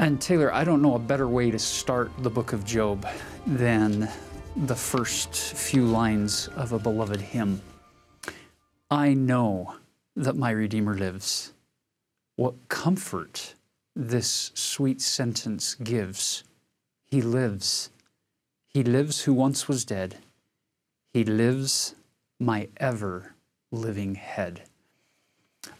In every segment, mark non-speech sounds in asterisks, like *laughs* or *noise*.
And Taylor, I don't know a better way to start the book of Job than the first few lines of a beloved hymn. I know that my Redeemer lives. What comfort this sweet sentence gives. He lives. He lives who once was dead. He lives my ever living head.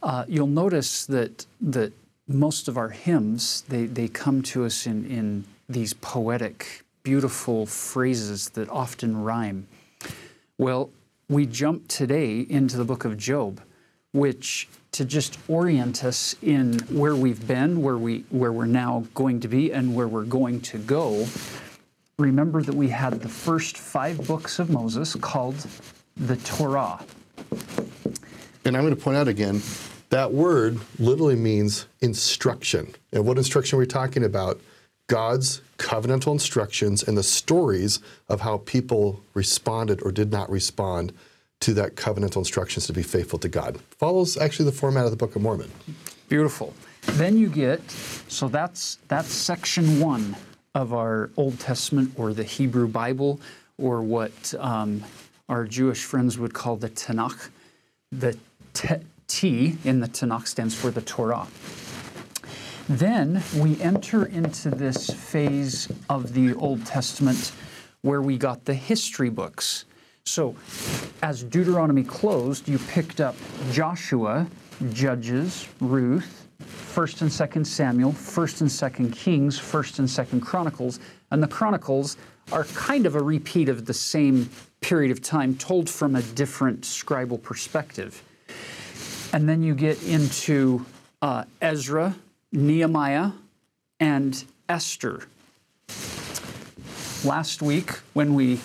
Uh, you'll notice that that most of our hymns, they, they come to us in, in these poetic, beautiful phrases that often rhyme. Well, we jump today into the book of Job, which to just orient us in where we've been, where we where we're now going to be, and where we're going to go. Remember that we had the first five books of Moses called the Torah. And I'm going to point out again that word literally means instruction. And what instruction are we talking about? God's covenantal instructions and the stories of how people responded or did not respond to that covenantal instructions to be faithful to God. Follows actually the format of the Book of Mormon. Beautiful. Then you get so that's that's section one of our Old Testament or the Hebrew Bible or what um, our Jewish friends would call the Tanakh. The te- T in the Tanakh stands for the Torah. Then we enter into this phase of the Old Testament where we got the history books. So, as Deuteronomy closed, you picked up Joshua, Judges, Ruth, 1st and 2nd Samuel, 1st and 2nd Kings, 1st and 2nd Chronicles, and the Chronicles are kind of a repeat of the same period of time told from a different scribal perspective. And then you get into uh, Ezra, Nehemiah, and Esther. Last week, when we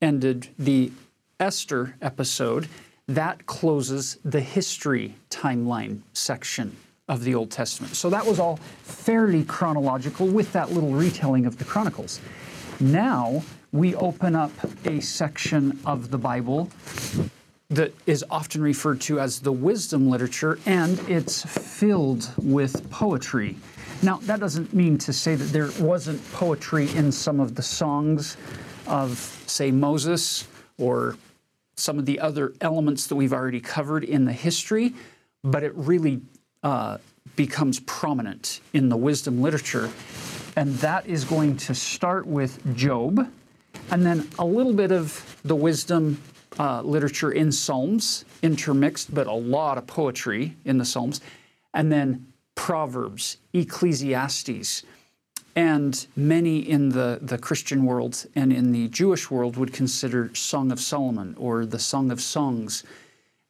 ended the Esther episode, that closes the history timeline section of the Old Testament. So that was all fairly chronological with that little retelling of the Chronicles. Now we open up a section of the Bible that is often referred to as the wisdom literature, and it's filled with poetry. Now, that doesn't mean to say that there wasn't poetry in some of the songs of, say, Moses or some of the other elements that we've already covered in the history, but it really uh, becomes prominent in the wisdom literature. And that is going to start with Job, and then a little bit of the wisdom uh, literature in Psalms, intermixed, but a lot of poetry in the Psalms, and then Proverbs, Ecclesiastes, and many in the, the Christian world and in the Jewish world would consider Song of Solomon or the Song of Songs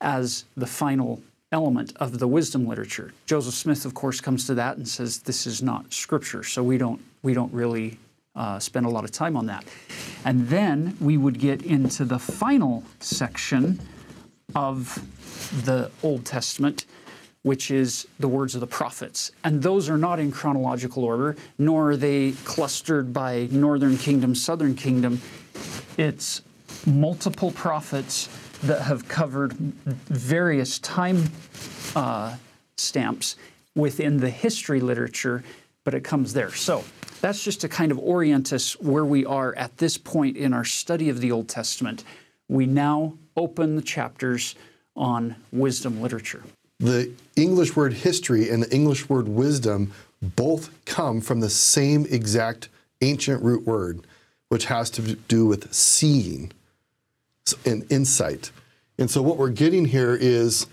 as the final element of the wisdom literature. Joseph Smith, of course, comes to that and says this is not scripture, so we don't we don't really uh, spend a lot of time on that. And then we would get into the final section of the Old Testament, which is the words of the prophets. And those are not in chronological order, nor are they clustered by northern kingdom, southern kingdom. It's multiple prophets that have covered various time uh, stamps within the history literature, but it comes there. So that's just to kind of orient us where we are at this point in our study of the Old Testament. We now open the chapters on wisdom literature. The English word history and the English word wisdom both come from the same exact ancient root word, which has to do with seeing and insight. And so what we're getting here is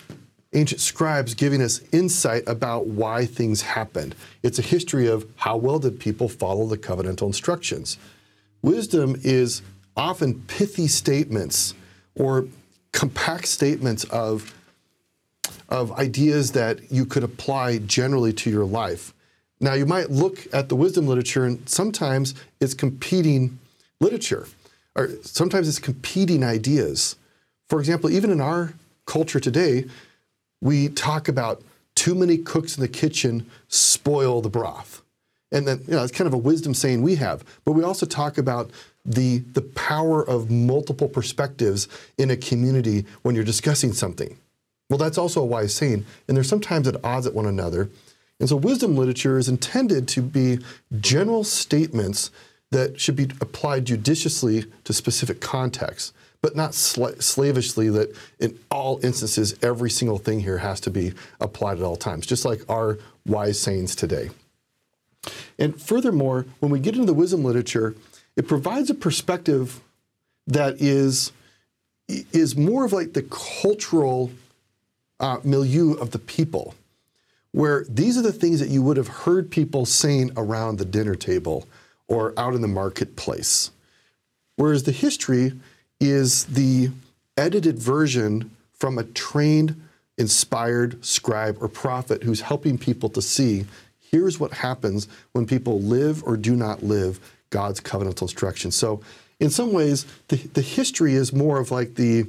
ancient scribes giving us insight about why things happened. It's a history of how well did people follow the covenantal instructions. Wisdom is often pithy statements or compact statements of, of ideas that you could apply generally to your life. Now, you might look at the wisdom literature, and sometimes it's competing literature, or sometimes it's competing ideas. For example, even in our culture today, we talk about too many cooks in the kitchen spoil the broth. And then, you know, it's kind of a wisdom saying we have. But we also talk about the, the power of multiple perspectives in a community when you're discussing something. Well, that's also a wise saying. And they're sometimes at odds at one another. And so, wisdom literature is intended to be general statements that should be applied judiciously to specific contexts, but not sl- slavishly that in all instances, every single thing here has to be applied at all times, just like our wise sayings today. And furthermore, when we get into the wisdom literature, it provides a perspective that is, is more of like the cultural uh, milieu of the people where these are the things that you would have heard people saying around the dinner table or out in the marketplace. Whereas the history is the edited version from a trained, inspired scribe or prophet who's helping people to see here's what happens when people live or do not live God's covenantal instruction. So, in some ways, the, the history is more of like the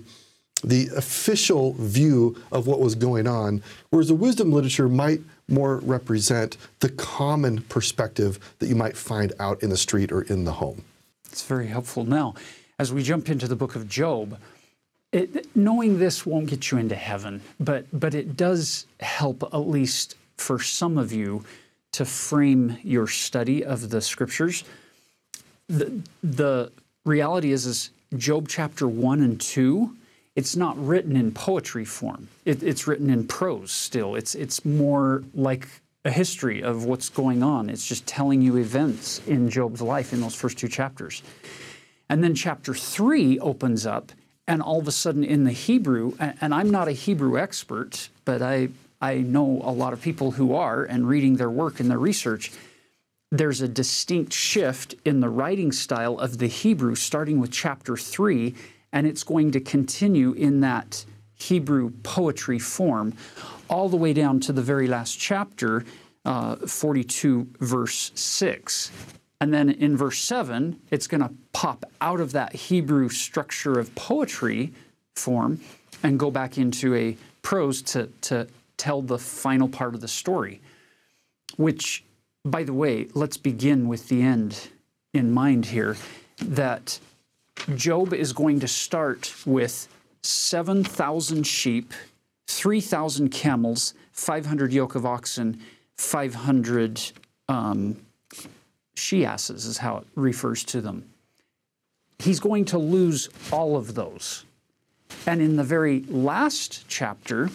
the official view of what was going on, whereas the wisdom literature might more represent the common perspective that you might find out in the street or in the home. It's very helpful. Now, as we jump into the book of Job, it, knowing this won't get you into heaven, but but it does help at least for some of you to frame your study of the scriptures. The, the reality is, is Job chapter one and two it's not written in poetry form. It, it's written in prose still. It's, it's more like a history of what's going on. It's just telling you events in Job's life in those first two chapters. And then chapter three opens up, and all of a sudden in the Hebrew, and I'm not a Hebrew expert, but I, I know a lot of people who are, and reading their work and their research, there's a distinct shift in the writing style of the Hebrew, starting with chapter three and it's going to continue in that Hebrew poetry form all the way down to the very last chapter, uh, 42, verse 6. And then in verse 7, it's going to pop out of that Hebrew structure of poetry form and go back into a prose to, to tell the final part of the story. Which, by the way, let's begin with the end in mind here that Job is going to start with 7,000 sheep, 3,000 camels, 500 yoke of oxen, 500 um, she asses, is how it refers to them. He's going to lose all of those. And in the very last chapter,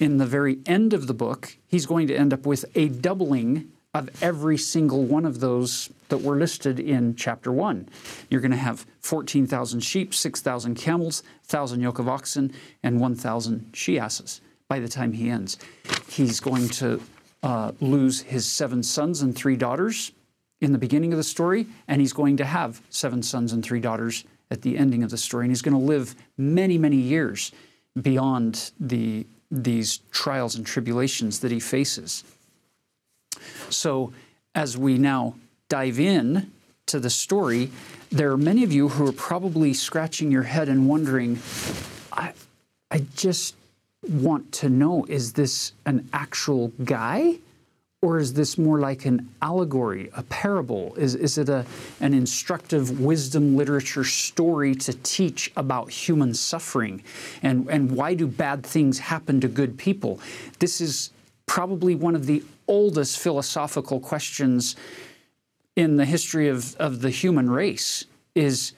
in the very end of the book, he's going to end up with a doubling of every single one of those that were listed in chapter 1. You're going to have 14,000 sheep, 6,000 camels, 1,000 yoke of oxen, and 1,000 she asses by the time he ends. He's going to uh, lose his seven sons and three daughters in the beginning of the story, and he's going to have seven sons and three daughters at the ending of the story. And he's going to live many, many years beyond the, these trials and tribulations that he faces. So, as we now dive in to the story, there are many of you who are probably scratching your head and wondering, I, I just want to know is this an actual guy? Or is this more like an allegory, a parable? Is, is it a, an instructive wisdom literature story to teach about human suffering? And, and why do bad things happen to good people? This is probably one of the oldest philosophical questions in the history of, of the human race is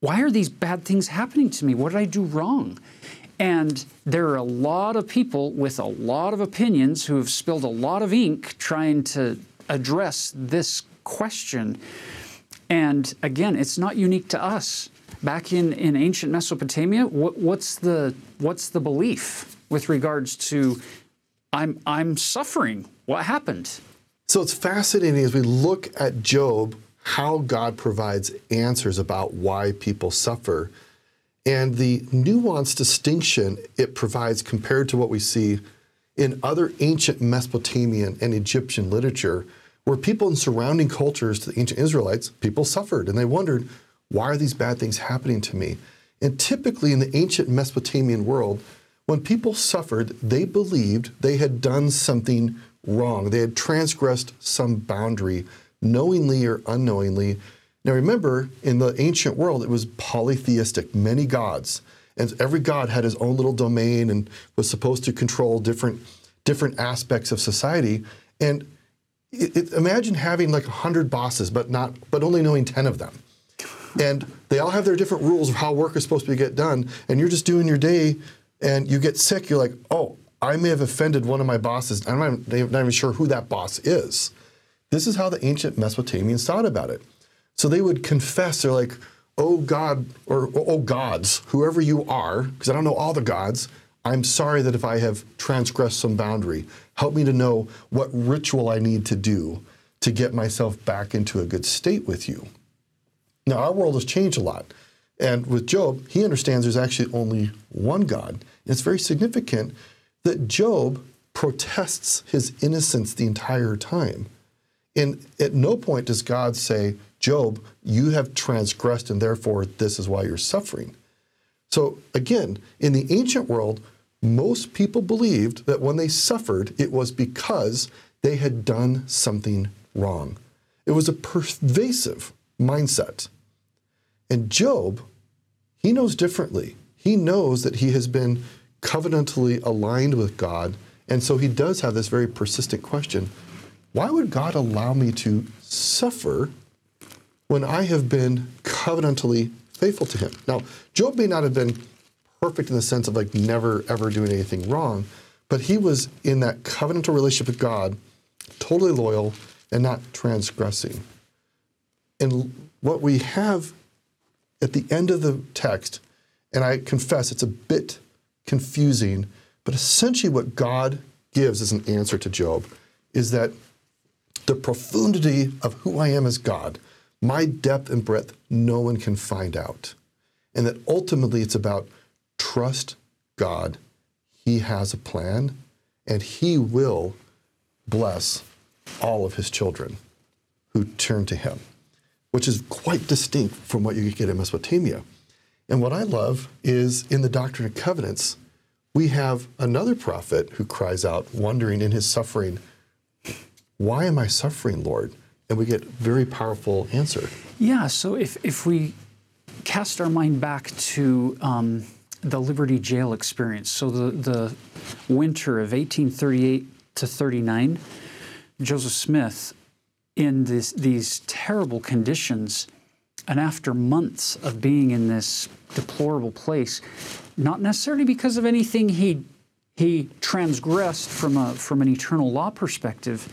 why are these bad things happening to me? What did I do wrong? And there are a lot of people with a lot of opinions who have spilled a lot of ink trying to address this question. And again, it's not unique to us. Back in, in ancient Mesopotamia, what, what's, the, what's the belief with regards to I'm, I'm suffering? What happened? So it's fascinating as we look at Job, how God provides answers about why people suffer and the nuanced distinction it provides compared to what we see in other ancient Mesopotamian and Egyptian literature, where people in surrounding cultures to the ancient Israelites, people suffered and they wondered, why are these bad things happening to me? And typically in the ancient Mesopotamian world, when people suffered, they believed they had done something wrong. They had transgressed some boundary, knowingly or unknowingly. Now remember, in the ancient world, it was polytheistic, many gods. And every god had his own little domain and was supposed to control different, different aspects of society. And it, it, imagine having like 100 bosses, but, not, but only knowing 10 of them. And they all have their different rules of how work is supposed to get done. And you're just doing your day and you get sick, you're like, oh, I may have offended one of my bosses. I'm not, not even sure who that boss is. This is how the ancient Mesopotamians thought about it. So they would confess, they're like, oh God, or oh gods, whoever you are, because I don't know all the gods, I'm sorry that if I have transgressed some boundary, help me to know what ritual I need to do to get myself back into a good state with you. Now, our world has changed a lot. And with Job, he understands there's actually only one God. And it's very significant that Job protests his innocence the entire time. And at no point does God say, Job, you have transgressed and therefore this is why you're suffering. So again, in the ancient world, most people believed that when they suffered, it was because they had done something wrong. It was a pervasive mindset. And Job, he knows differently. He knows that he has been covenantally aligned with God. And so he does have this very persistent question why would God allow me to suffer when I have been covenantally faithful to him? Now, Job may not have been perfect in the sense of like never ever doing anything wrong, but he was in that covenantal relationship with God, totally loyal and not transgressing. And what we have at the end of the text, and I confess it's a bit confusing, but essentially what God gives as an answer to Job is that the profundity of who I am as God, my depth and breadth, no one can find out. And that ultimately it's about trust God. He has a plan, and He will bless all of His children who turn to Him, which is quite distinct from what you get in Mesopotamia. And what I love is in the Doctrine and Covenants, we have another prophet who cries out, wondering in his suffering, Why am I suffering, Lord? And we get very powerful answer. Yeah, so if, if we cast our mind back to um, the Liberty Jail experience, so the, the winter of 1838 to 39, Joseph Smith, in this, these terrible conditions, and after months of being in this deplorable place, not necessarily because of anything he he transgressed from a from an eternal law perspective.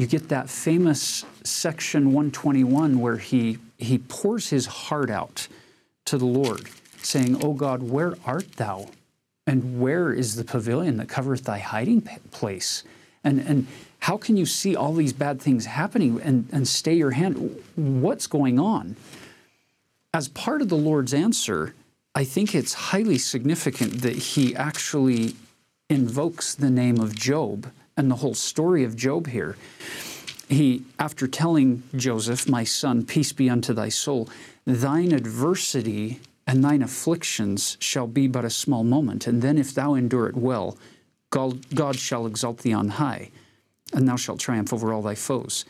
You get that famous section 121 where he he pours his heart out to the Lord, saying, "O God, where art thou? And where is the pavilion that covereth thy hiding place?" And and how can you see all these bad things happening and, and stay your hand? What's going on? As part of the Lord's answer, I think it's highly significant that he actually invokes the name of Job and the whole story of Job here. He, after telling Joseph, My son, peace be unto thy soul, thine adversity and thine afflictions shall be but a small moment, and then if thou endure it well, God, God shall exalt thee on high, and thou shalt triumph over all thy foes.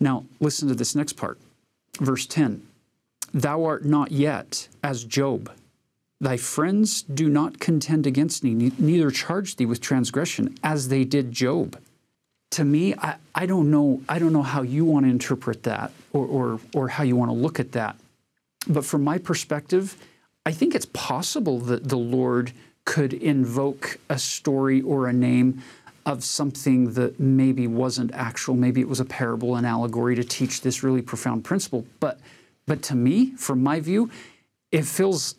Now, listen to this next part. Verse 10 Thou art not yet as Job Thy friends do not contend against thee, neither charge thee with transgression, as they did Job. To me, I, I don't know. I don't know how you want to interpret that, or, or or how you want to look at that. But from my perspective, I think it's possible that the Lord could invoke a story or a name of something that maybe wasn't actual. Maybe it was a parable, an allegory to teach this really profound principle. But but to me, from my view, it feels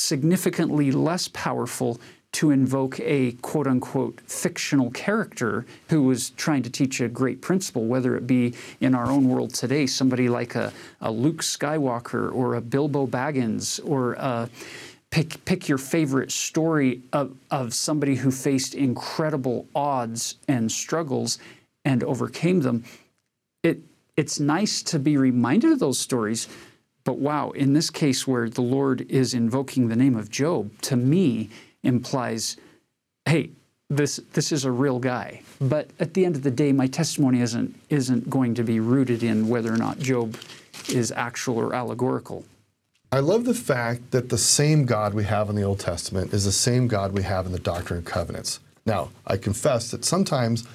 significantly less powerful to invoke a quote unquote fictional character who was trying to teach a great principle, whether it be in our own world today, somebody like a, a Luke Skywalker or a Bilbo Baggins or a, pick, pick your favorite story of, of somebody who faced incredible odds and struggles and overcame them. it it's nice to be reminded of those stories. But wow, in this case where the Lord is invoking the name of Job, to me implies, hey, this this is a real guy. But at the end of the day, my testimony isn't isn't going to be rooted in whether or not Job is actual or allegorical. I love the fact that the same God we have in the Old Testament is the same God we have in the Doctrine and Covenants. Now, I confess that sometimes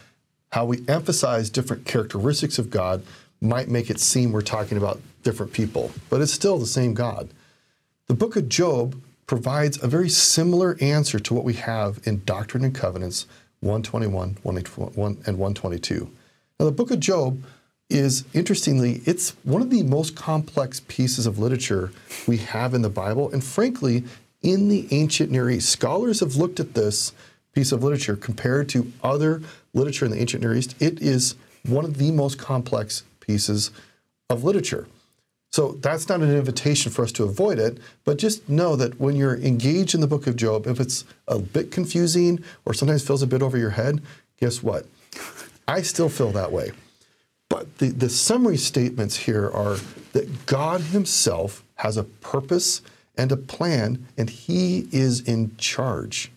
how we emphasize different characteristics of God might make it seem we're talking about different people, but it's still the same God. The book of Job provides a very similar answer to what we have in Doctrine and Covenants 121 and 122. Now, the book of Job is interestingly, it's one of the most complex pieces of literature we have in the Bible, and frankly, in the ancient Near East. Scholars have looked at this piece of literature compared to other literature in the ancient Near East. It is one of the most complex pieces of literature. So that's not an invitation for us to avoid it, but just know that when you're engaged in the book of Job, if it's a bit confusing or sometimes feels a bit over your head, guess what? I still feel that way. But the, the summary statements here are that God Himself has a purpose and a plan, and He is in charge.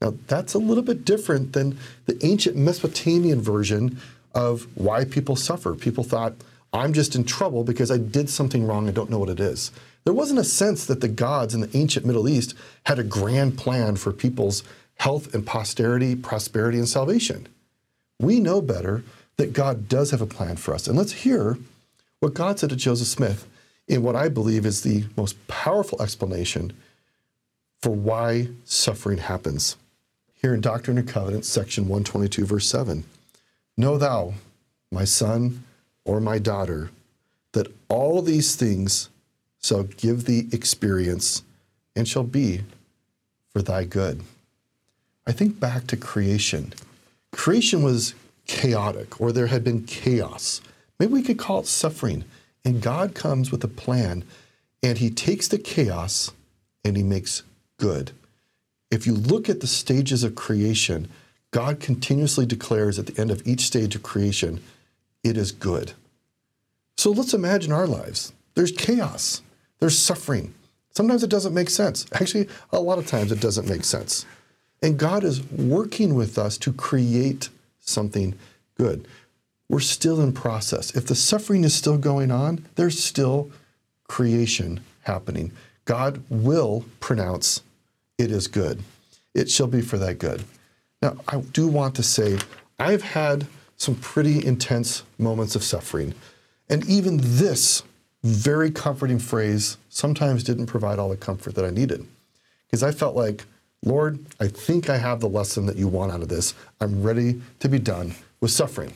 Now, that's a little bit different than the ancient Mesopotamian version of why people suffer. People thought, I'm just in trouble because I did something wrong. I don't know what it is. There wasn't a sense that the gods in the ancient Middle East had a grand plan for people's health and posterity, prosperity, and salvation. We know better that God does have a plan for us. And let's hear what God said to Joseph Smith in what I believe is the most powerful explanation for why suffering happens. Here in Doctrine and Covenants, section 122, verse 7 Know thou, my son, or my daughter, that all these things shall give thee experience and shall be for thy good. I think back to creation. Creation was chaotic or there had been chaos. Maybe we could call it suffering. And God comes with a plan and he takes the chaos and he makes good. If you look at the stages of creation, God continuously declares at the end of each stage of creation, it is good. So let's imagine our lives. There's chaos, there's suffering. Sometimes it doesn't make sense. Actually, a lot of times it doesn't make sense. And God is working with us to create something good. We're still in process. If the suffering is still going on, there's still creation happening. God will pronounce it is good. It shall be for that good. Now, I do want to say I've had some pretty intense moments of suffering. And even this very comforting phrase sometimes didn't provide all the comfort that I needed. Because I felt like, Lord, I think I have the lesson that you want out of this. I'm ready to be done with suffering.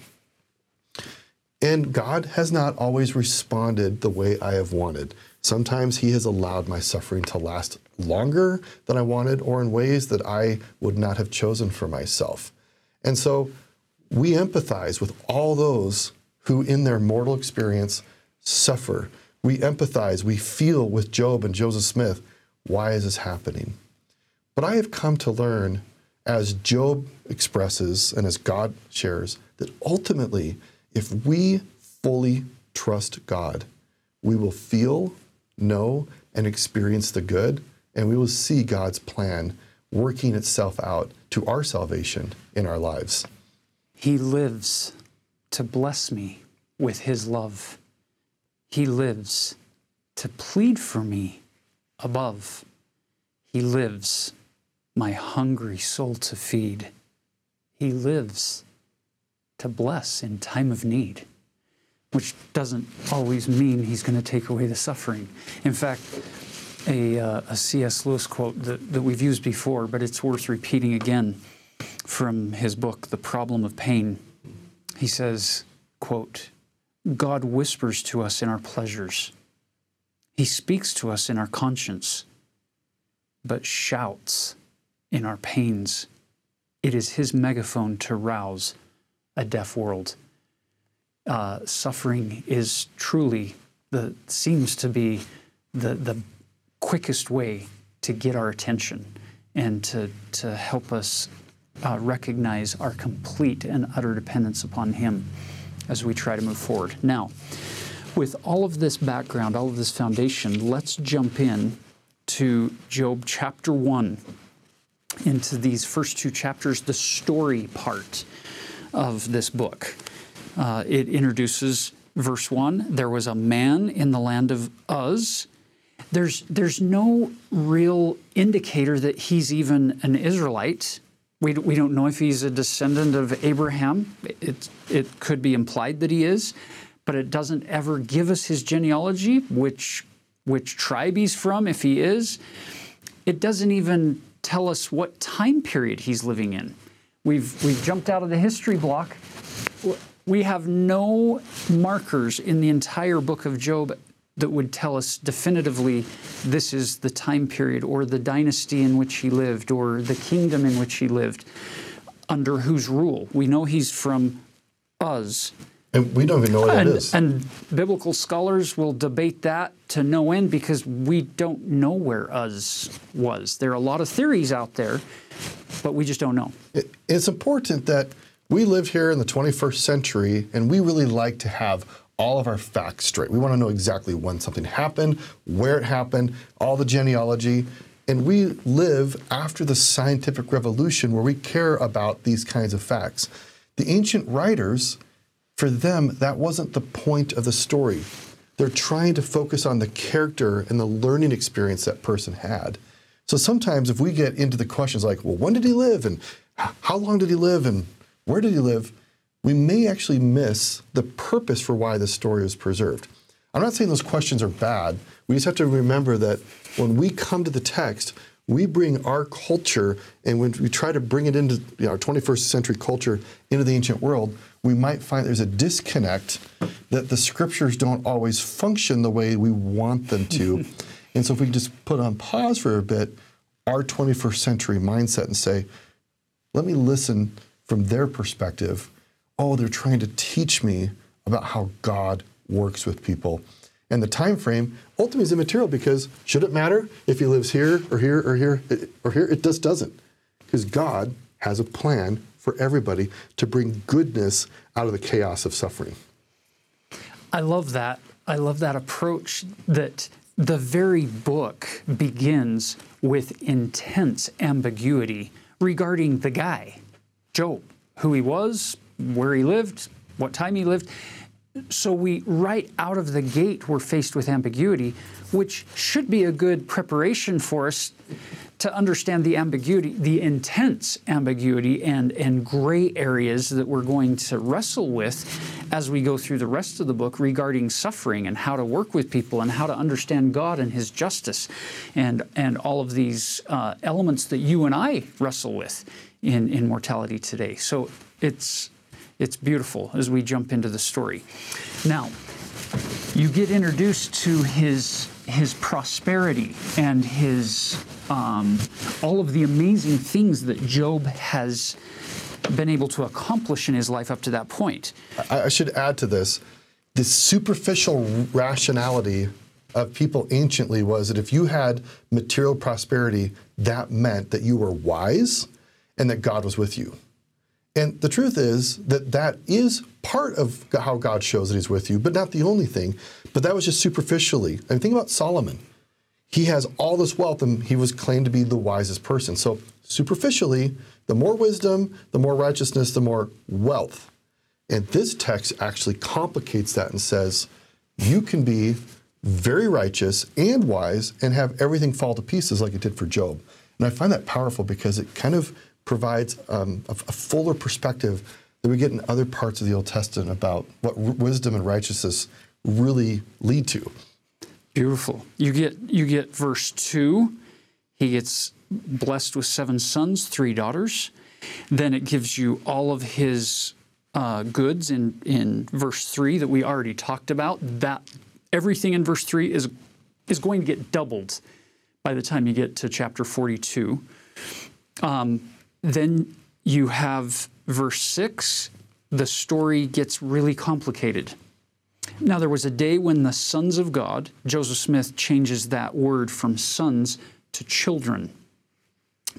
And God has not always responded the way I have wanted. Sometimes He has allowed my suffering to last longer than I wanted, or in ways that I would not have chosen for myself. And so we empathize with all those who, in their mortal experience, suffer. We empathize, we feel with Job and Joseph Smith. Why is this happening? But I have come to learn, as Job expresses and as God shares, that ultimately, if we fully trust God, we will feel, know, and experience the good, and we will see God's plan working itself out to our salvation in our lives. He lives to bless me with His love. He lives to plead for me above. He lives my hungry soul to feed. He lives to bless in time of need, which doesn't always mean he's going to take away the suffering. In fact, a, uh, a C.S. Lewis quote that, that we've used before, but it's worth repeating again from his book, The Problem of Pain. He says, quote, God whispers to us in our pleasures. He speaks to us in our conscience, but shouts in our pains. It is his megaphone to rouse a deaf world. Uh, suffering is truly the seems to be the the quickest way to get our attention and to to help us uh, recognize our complete and utter dependence upon Him. as we try to move forward. Now, with all of this background, all of this foundation, let's jump in to Job chapter 1, into these first two chapters, the story part of this book. Uh, it introduces verse 1 there was a man in the land of Uz. There's, there's no real indicator that he's even an Israelite. We, we don't know if he's a descendant of Abraham. It, it could be implied that he is, but it doesn't ever give us his genealogy, which, which tribe he's from, if he is. It doesn't even tell us what time period he's living in. We've, we've jumped out of the history block. We have no markers in the entire book of Job that would tell us definitively this is the time period or the dynasty in which he lived or the kingdom in which he lived, under whose rule. We know he's from Uz. And we don't even know what and, that is. And biblical scholars will debate that to no end because we don't know where Uz was. There are a lot of theories out there, but we just don't know. It, it's important that we live here in the 21st century and we really like to have all of our facts straight. We want to know exactly when something happened, where it happened, all the genealogy. And we live after the scientific revolution where we care about these kinds of facts. The ancient writers for them, that wasn't the point of the story. They're trying to focus on the character and the learning experience that person had. So sometimes if we get into the questions like, well, when did he live? And how long did he live? And where did he live? We may actually miss the purpose for why this story is preserved. I'm not saying those questions are bad. We just have to remember that when we come to the text, we bring our culture and when we try to bring it into you know, our 21st century culture into the ancient world, we might find there's a disconnect that the scriptures don't always function the way we want them to. *laughs* and so if we just put on pause for a bit our 21st century mindset and say, let me listen from their perspective. Oh, they're trying to teach me about how God works with people. And the time frame ultimately is immaterial because should it matter if he lives here or here or here or here? It just doesn't. Because God has a plan for everybody to bring goodness out of the chaos of suffering. I love that. I love that approach that the very book begins with intense ambiguity regarding the guy, Job, who he was, where he lived, what time he lived. So we right out of the gate we're faced with ambiguity, which should be a good preparation for us to understand the ambiguity, the intense ambiguity and, and gray areas that we're going to wrestle with as we go through the rest of the book regarding suffering and how to work with people and how to understand God and His justice and, and all of these uh, elements that you and I wrestle with in, in mortality today. So it's, it's beautiful as we jump into the story. Now, you get introduced to his his prosperity and his um, all of the amazing things that Job has been able to accomplish in his life up to that point. I, I should add to this: the superficial rationality of people anciently was that if you had material prosperity, that meant that you were wise and that God was with you. And the truth is that that is part of how God shows that He's with you, but not the only thing. But that was just superficially. I mean, think about Solomon. He has all this wealth and he was claimed to be the wisest person. So, superficially, the more wisdom, the more righteousness, the more wealth. And this text actually complicates that and says, you can be very righteous and wise and have everything fall to pieces like it did for Job. And I find that powerful because it kind of provides um, a, a, fuller perspective that we get in other parts of the Old Testament about what r- wisdom and righteousness really lead to. Beautiful. You get you get verse two. He gets blessed with seven sons, three daughters. Then it gives you all of his uh, goods in in verse three that we already talked about. That everything in verse three is is going to get doubled by the time you get to chapter forty two. Um, then you have verse 6, the story gets really complicated. Now, there was a day when the sons of God, Joseph Smith changes that word from sons to children,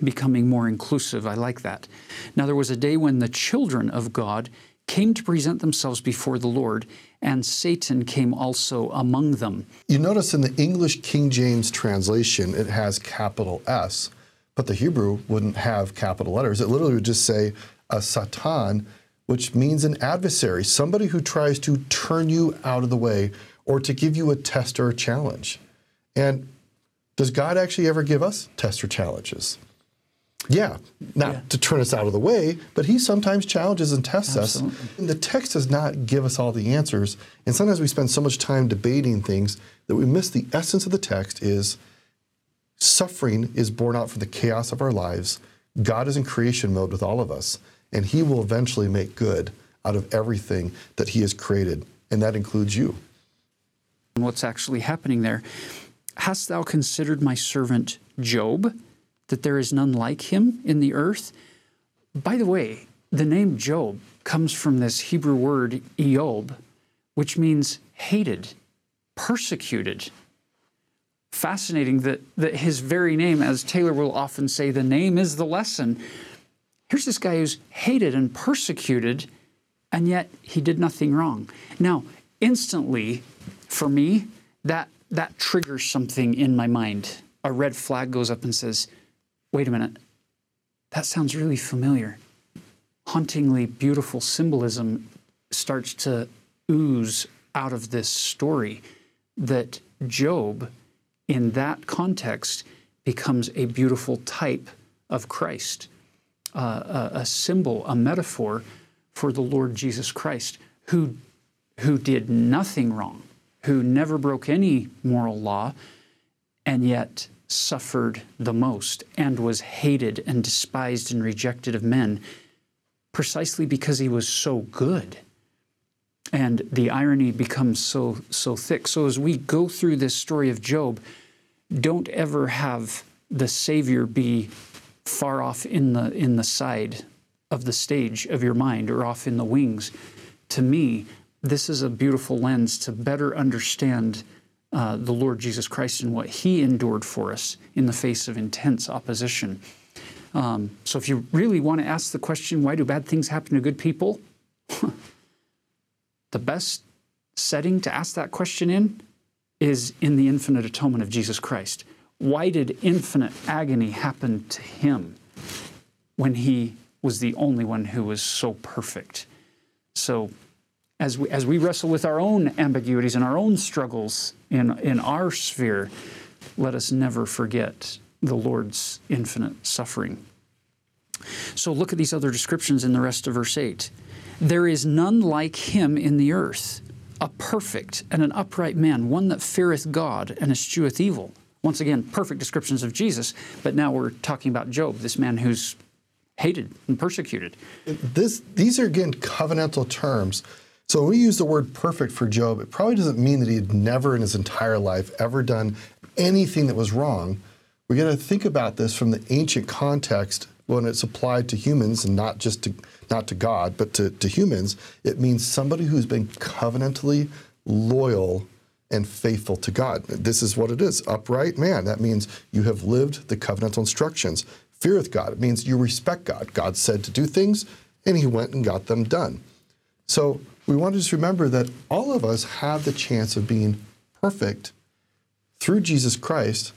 becoming more inclusive. I like that. Now, there was a day when the children of God came to present themselves before the Lord, and Satan came also among them. You notice in the English King James translation, it has capital S, but the Hebrew wouldn't have capital letters. It literally would just say a Satan, which means an adversary, somebody who tries to turn you out of the way or to give you a test or a challenge. And does God actually ever give us tests or challenges? Yeah, not Yeah. to turn us out of the way, but he sometimes challenges and tests Absolutely. us. And the text does not give us all the answers. And sometimes we spend so much time debating things that we miss the essence of the text is suffering is born out from the chaos of our lives. God is in creation mode with all of us, and he will eventually make good out of everything that he has created, and that includes you. And what's actually happening there. Hast thou considered my servant Job, that there is none like him in the earth? By the way, the name Job comes from this Hebrew word Eob, which means hated, persecuted. Fascinating that, that his very name, as Taylor will often say, the name is the lesson. Here's this guy who's hated and persecuted, and yet he did nothing wrong. Now, instantly, for me, that that triggers something in my mind. A red flag goes up and says, "Wait a minute. That sounds really familiar." Hauntingly beautiful symbolism starts to ooze out of this story that Job in that context becomes a beautiful type of Christ uh, a, a symbol, a metaphor for the Lord Jesus Christ, who, who did nothing wrong, who never broke any moral law, and yet suffered the most and was hated and despised and rejected of men precisely because he was so good. And the irony becomes so so thick. So as we go through this story of Job, don't ever have the Savior be far off in the in the side of the stage of your mind or off in the wings. To me, this is a beautiful lens to better understand uh, the Lord Jesus Christ and what He endured for us in the face of intense opposition. Um, so, if you really want to ask the question, why do bad things happen to good people? *laughs* the best setting to ask that question in is in the infinite atonement of Jesus Christ. Why did infinite agony happen to him when he was the only one who was so perfect? So, as we, as we wrestle with our own ambiguities and our own struggles in, in our sphere, let us never forget the Lord's infinite suffering. So, look at these other descriptions in the rest of verse 8. There is none like him in the earth, a perfect and an upright man, one that feareth God and escheweth evil. Once again, perfect descriptions of Jesus, but now we're talking about Job, this man who's hated and persecuted. This, these are again covenantal terms. So when we use the word perfect for Job, it probably doesn't mean that he had never in his entire life ever done anything that was wrong. We got to think about this from the ancient context when it's applied to humans and not just to not to God, but to, to humans. It means somebody who's been covenantally loyal and faithful to God. This is what it is. Upright man. That means you have lived the covenantal instructions. Feareth God. It means you respect God. God said to do things, and he went and got them done. So we want to just remember that all of us have the chance of being perfect through Jesus Christ,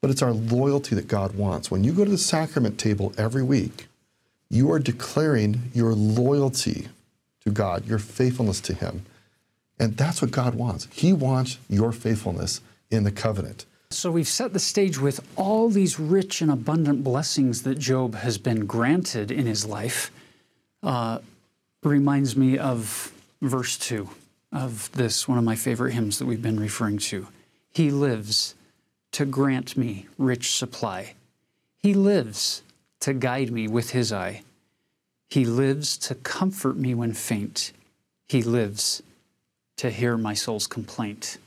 but it's our loyalty that God wants. When you go to the sacrament table every week, you are declaring your loyalty to God, your faithfulness to Him. And that's what God wants. He wants your faithfulness in the covenant. So we've set the stage with all these rich and abundant blessings that Job has been granted in his life. Uh, reminds me of verse 2 of this, one of my favorite hymns that we've been referring to. He lives to grant me rich supply. He lives to guide me with his eye. He lives to comfort me when faint. He lives to hear my soul's complaint.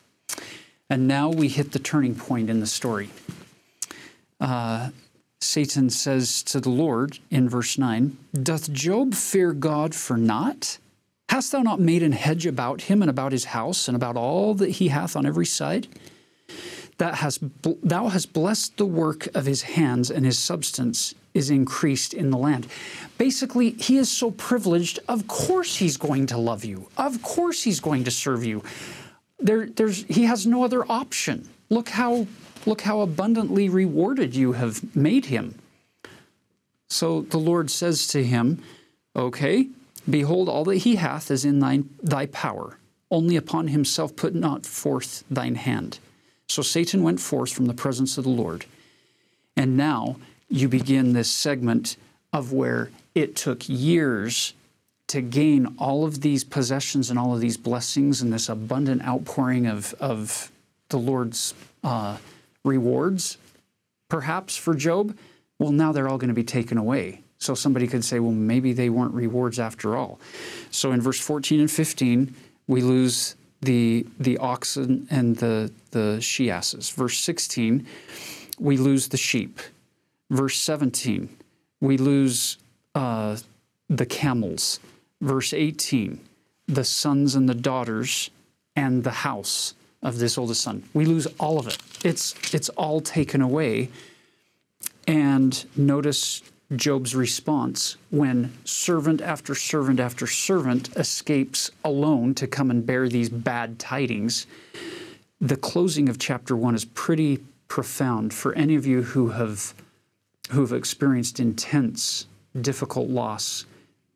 And now we hit the turning point in the story. Uh, Satan says to the Lord in verse 9, Doth Job fear God for naught? Hast thou not made an hedge about him and about his house and about all that he hath on every side? that has thou hast blessed the work of his hands and his substance is increased in the land. Basically, he is so privileged, of course he's going to love you. Of course he's going to serve you. There, there's, he has no other option. Look how, look how abundantly rewarded you have made him. So the Lord says to him, Okay, behold, all that he hath is in thine, thy power. Only upon himself put not forth thine hand. So Satan went forth from the presence of the Lord. And now you begin this segment of where it took years to gain all of these possessions and all of these blessings and this abundant outpouring of, of the Lord's uh, rewards, perhaps for Job. Well, now they're all going to be taken away. So somebody could say, well, maybe they weren't rewards after all. So in verse 14 and 15, we lose the, the oxen and the, the she asses. Verse 16, we lose the sheep. Verse 17, we lose uh, the camels. Verse 18, the sons and the daughters and the house of this oldest son. We lose all of it. It's, it's all taken away. And notice Job's response when servant after servant after servant escapes alone to come and bear these bad tidings. The closing of chapter one is pretty profound for any of you who have who have experienced intense, difficult loss.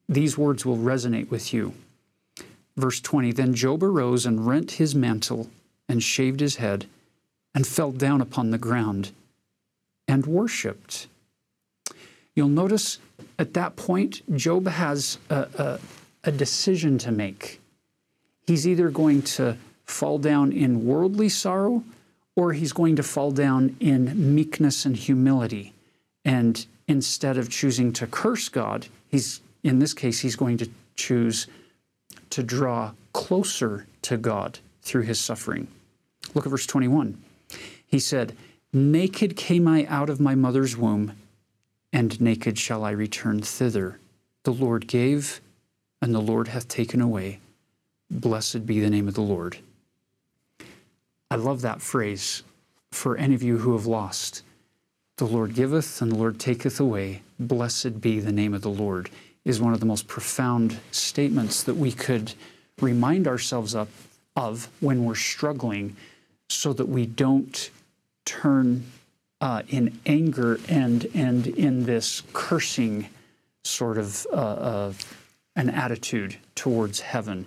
These words will resonate with you. Verse 20 Then Job arose and rent his mantle and shaved his head and fell down upon the ground and worshiped. You'll notice at that point, Job has a, a, a decision to make. He's either going to fall down in worldly sorrow or he's going to fall down in meekness and humility. And instead of choosing to curse God, he's in this case he's going to choose to draw closer to God through his suffering. Look at verse 21. He said, Naked came I out of my mother's womb, and naked shall I return thither. The Lord gave, and the Lord hath taken away. Blessed be the name of the Lord. I love that phrase for any of you who have lost. The Lord giveth, and the Lord taketh away. Blessed be the name of the Lord, is one of the most profound statements that we could remind ourselves of, of when we're struggling so that we don't turn uh, in anger and and in this cursing sort of uh, uh, an attitude towards heaven,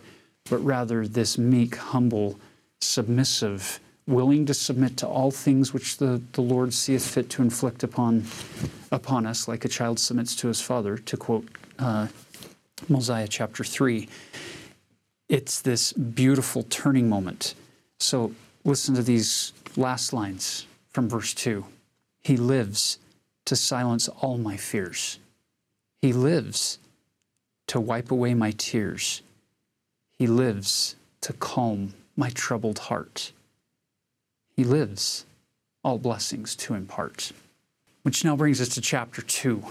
but rather this meek, humble, submissive, willing to submit to all things which the, the Lord seeth fit to inflict upon upon us, like a child submits to his father, to quote uh, Mosiah chapter three. It's this beautiful turning moment. So listen to these last lines from verse 2. He lives to silence all my fears. He lives to wipe away my tears. He lives to calm my troubled heart. He lives all blessings to impart. Which now brings us to chapter 2.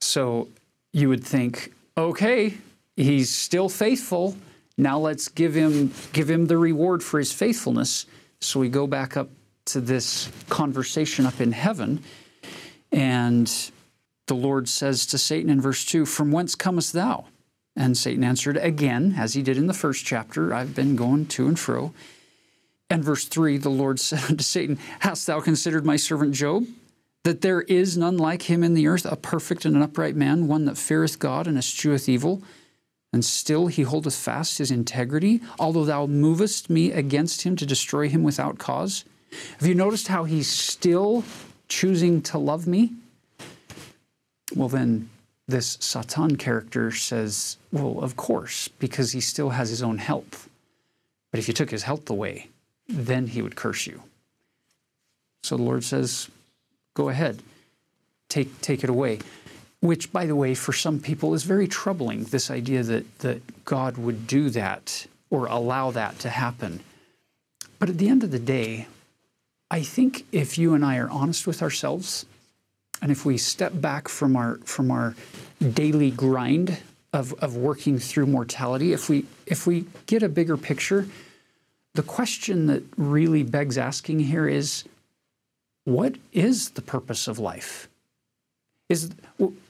So you would think, okay, he's still faithful. Now let's give him give him the reward for his faithfulness. So we go back up to this conversation up in heaven. And the Lord says to Satan in verse 2, From whence comest thou? And Satan answered again, as he did in the first chapter, I've been going to and fro. And verse 3, the Lord *laughs* said unto Satan, Hast thou considered my servant Job? That there is none like him in the earth, a perfect and an upright man, one that feareth God and escheweth evil. And still he holdeth fast his integrity, although thou movest me against him to destroy him without cause. Have you noticed how he's still choosing to love me? Well, then this Satan character says, Well, of course, because he still has his own health. But if you took his health away, then he would curse you. So the Lord says, Go ahead, take, take it away. Which, by the way, for some people is very troubling this idea that, that God would do that or allow that to happen. But at the end of the day, I think if you and I are honest with ourselves, and if we step back from our from our daily grind of, of working through mortality, if we if we get a bigger picture, the question that really begs asking here is what is the purpose of life? Is,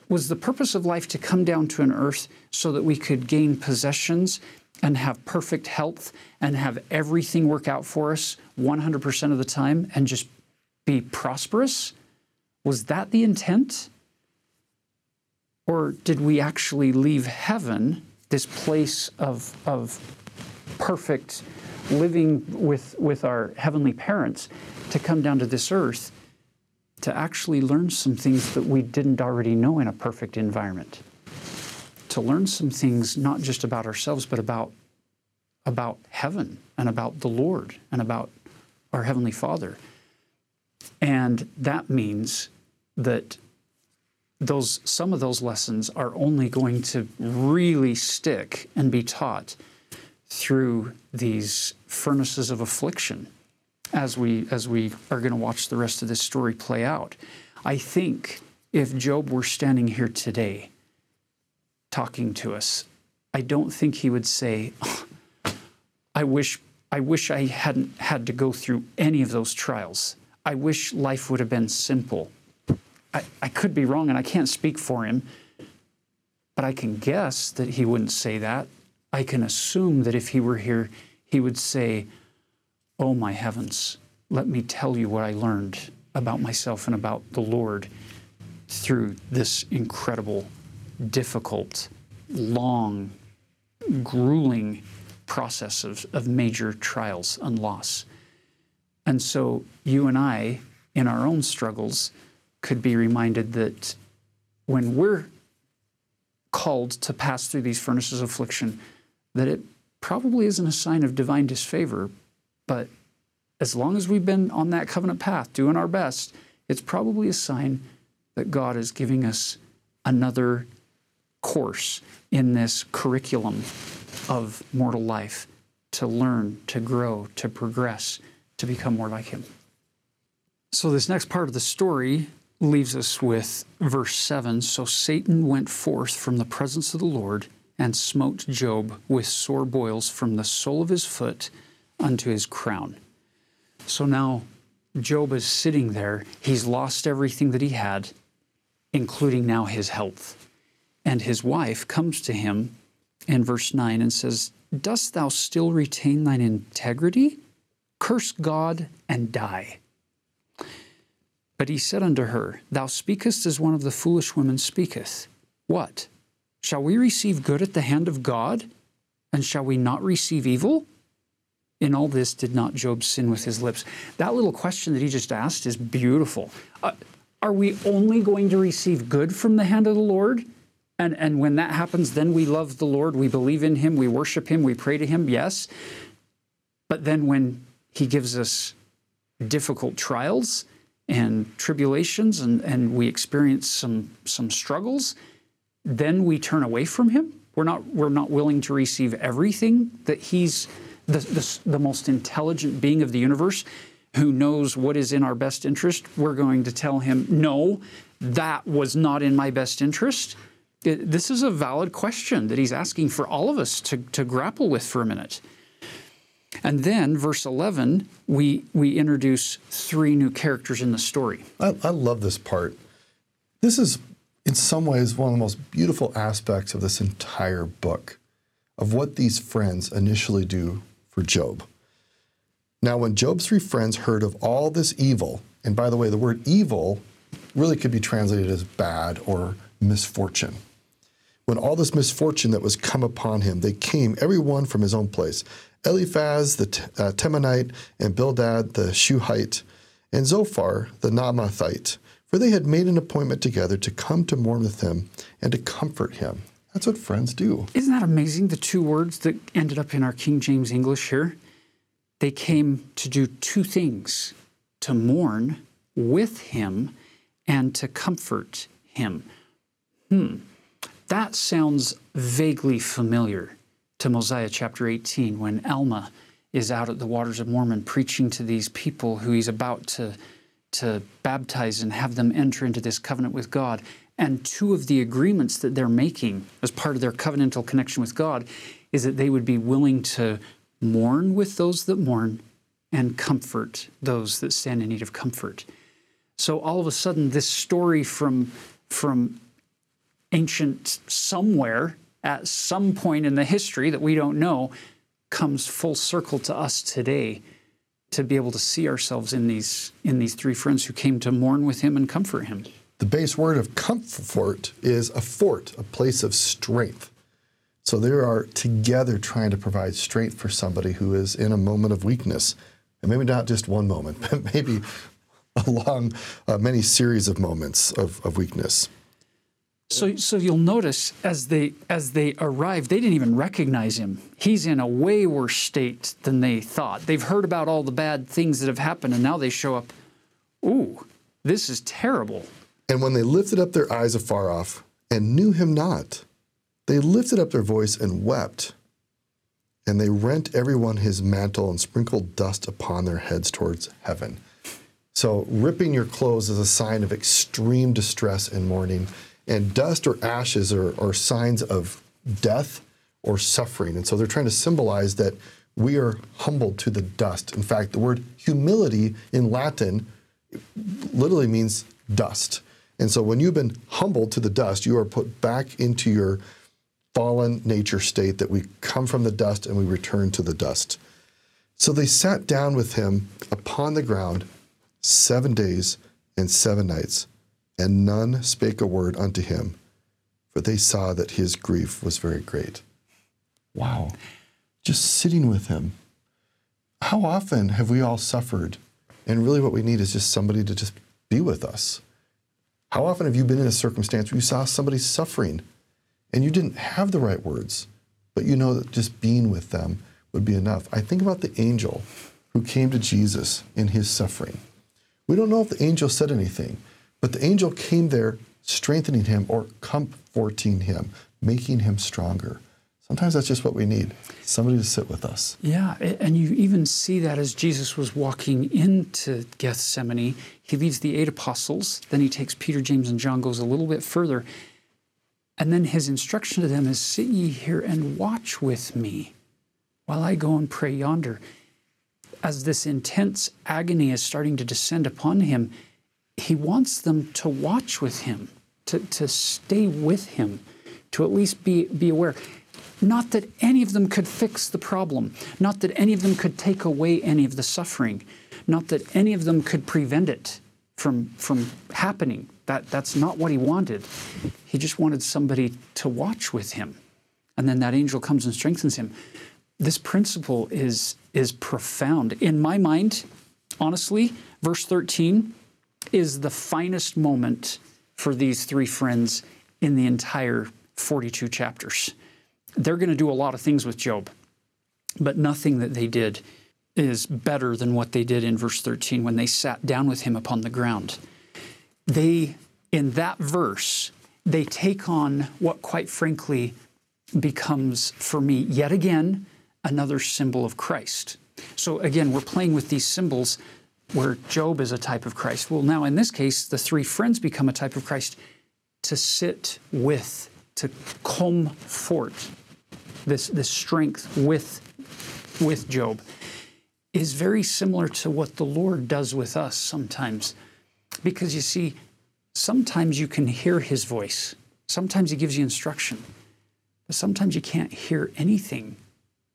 was the purpose of life to come down to an earth so that we could gain possessions and have perfect health and have everything work out for us 100% of the time and just be prosperous? Was that the intent? Or did we actually leave heaven, this place of, of perfect living with, with our heavenly parents, to come down to this earth to actually learn some things that we didn't already know in a perfect environment? To learn some things not just about ourselves, but about, about heaven and about the Lord and about our Heavenly Father. And that means that those some of those lessons are only going to really stick and be taught through these furnaces of affliction as we as we are going to watch the rest of this story play out. I think if Job were standing here today talking to us, I don't think he would say, oh, I wish I wish I hadn't had to go through any of those trials. I wish life would have been simple. I, I could be wrong and I can't speak for him, but I can guess that he wouldn't say that. I can assume that if he were here, he would say, Oh, my heavens, let me tell you what I learned about myself and about the Lord through this incredible, difficult, long, grueling process of, of major trials and loss. And so you and I, in our own struggles, could be reminded that when we're called to pass through these furnaces of affliction, that it probably isn't a sign of divine disfavor, but as long as we've been on that covenant path, doing our best, it's probably a sign that God is giving us another course in this curriculum of mortal life to learn, to grow, to progress, to become more like Him. So, this next part of the story leaves us with verse 7 So Satan went forth from the presence of the Lord and smote Job with sore boils from the sole of his foot unto his crown. So now Job is sitting there. He's lost everything that he had, including now his health. And his wife comes to him in verse 9 and says, Dost thou still retain thine integrity? Curse God and die. But he said unto her, Thou speakest as one of the foolish women speaketh. What? Shall we receive good at the hand of God? And shall we not receive evil? In all this, did not Job sin with his lips? That little question that he just asked is beautiful. Uh, are we only going to receive good from the hand of the Lord? And, and when that happens, then we love the Lord, we believe in Him, we worship Him, we pray to Him, yes. But then when He gives us difficult trials, and tribulations and, and we experience some, some struggles, then we turn away from him. We're not, we're not willing to receive everything that he's the, the, the most intelligent being of the universe who knows what is in our best interest. We're going to tell him, no, that was not in my best interest. It, this is a valid question that he's asking for all of us to, to grapple with for a minute. And then, verse 11, we, we introduce three new characters in the story. I, I love this part. This is, in some ways, one of the most beautiful aspects of this entire book of what these friends initially do for Job. Now, when Job's three friends heard of all this evil, and by the way, the word evil really could be translated as bad or misfortune. When all this misfortune that was come upon him, they came, every one from his own place. Eliphaz the uh, Temanite, and Bildad the Shuhite, and Zophar the Naamathite, for they had made an appointment together to come to mourn with him and to comfort him. That's what friends do. Isn't that amazing? The two words that ended up in our King James English here, they came to do two things to mourn with him and to comfort him. Hmm, that sounds vaguely familiar to Mosiah chapter 18 when Alma is out at the waters of Mormon preaching to these people who he's about to, to baptize and have them enter into this covenant with God. And two of the agreements that they're making as part of their covenantal connection with God is that they would be willing to mourn with those that mourn, and comfort those that stand in need of comfort. So all of a sudden, this story from from ancient somewhere at some point in the history that we don't know comes full circle to us today to be able to see ourselves in these in these three friends who came to mourn with him and comfort him. The base word of comfort is a fort, a place of strength. So they are together trying to provide strength for somebody who is in a moment of weakness. And maybe not just one moment, *laughs* but maybe along uh, many series of moments of, of weakness. So, so you'll notice as they as they arrive, they didn't even recognize him. He's in a way worse state than they thought. They've heard about all the bad things that have happened, and now they show up. Ooh, this is terrible. And when they lifted up their eyes afar off and knew him not, they lifted up their voice and wept. And they rent everyone his mantle and sprinkled dust upon their heads towards heaven. So, ripping your clothes is a sign of extreme distress and mourning and dust or ashes are, are signs of death or suffering. And so they're trying to symbolize that we are humbled to the dust. In fact, the word humility in Latin literally means dust. And so when you've been humbled to the dust, you are put back into your fallen nature state that we come from the dust and we return to the dust. So they sat down with him upon the ground seven days and seven nights and none spake a word unto him, for they saw that his grief was very great. Wow. Just sitting with him. How often have we all suffered? And really, what we need is just somebody to just be with us. How often have you been in a circumstance where you saw somebody suffering and you didn't have the right words, but you know that just being with them would be enough? I think about the angel who came to Jesus in his suffering. We don't know if the angel said anything, but the angel came there strengthening him or comforting him, making him stronger. Sometimes that's just what we need somebody to sit with us. Yeah, and you even see that as Jesus was walking into Gethsemane. He leaves the eight apostles, then he takes Peter, James, and John, goes a little bit further. And then his instruction to them is Sit ye here and watch with me while I go and pray yonder. As this intense agony is starting to descend upon him, he wants them to watch with him, to, to stay with him, to at least be, be aware. Not that any of them could fix the problem, not that any of them could take away any of the suffering, not that any of them could prevent it from, from happening. That, that's not what he wanted. He just wanted somebody to watch with him. And then that angel comes and strengthens him. This principle is, is profound. In my mind, honestly, verse 13 is the finest moment for these three friends in the entire 42 chapters. They're going to do a lot of things with Job, but nothing that they did is better than what they did in verse 13 when they sat down with him upon the ground. They, in that verse, they take on what, quite frankly, becomes for me yet again another symbol of Christ. So, again, we're playing with these symbols where Job is a type of Christ. Well, now in this case, the three friends become a type of Christ to sit with, to comfort this, this strength with, with Job is very similar to what the Lord does with us sometimes. Because you see, sometimes you can hear his voice, sometimes he gives you instruction, but sometimes you can't hear anything,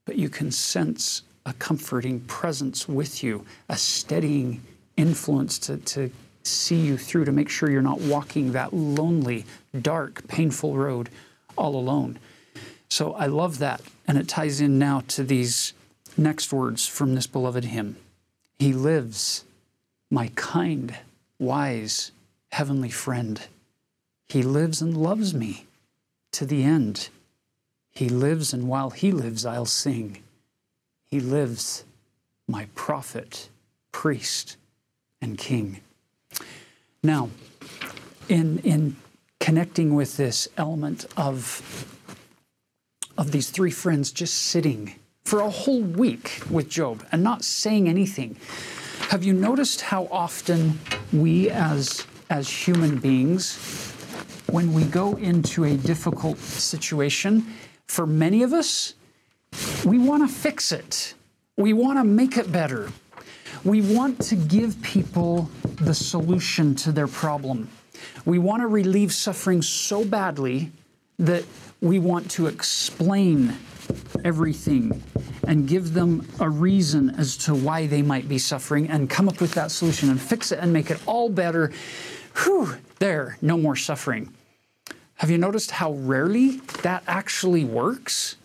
but you can sense a comforting presence with you, a steadying influence to, to see you through, to make sure you're not walking that lonely, dark, painful road all alone. So I love that. And it ties in now to these next words from this beloved hymn He lives, my kind, wise, heavenly friend. He lives and loves me to the end. He lives, and while He lives, I'll sing. He lives, my prophet, priest, and king. Now, in, in connecting with this element of, of these three friends just sitting for a whole week with Job and not saying anything, have you noticed how often we as, as human beings, when we go into a difficult situation, for many of us, we want to fix it. We want to make it better. We want to give people the solution to their problem. We want to relieve suffering so badly that we want to explain everything and give them a reason as to why they might be suffering and come up with that solution and fix it and make it all better. Whew, there, no more suffering. Have you noticed how rarely that actually works?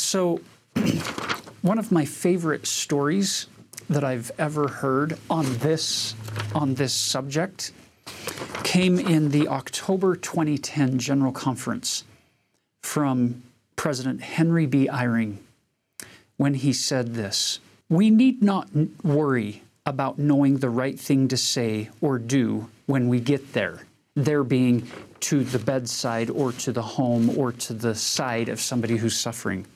So, *clears throat* one of my favorite stories that I've ever heard on this on this subject came in the October 2010 General Conference from President Henry B. Eyring when he said this We need not worry about knowing the right thing to say or do when we get there, there being to the bedside or to the home or to the side of somebody who's suffering.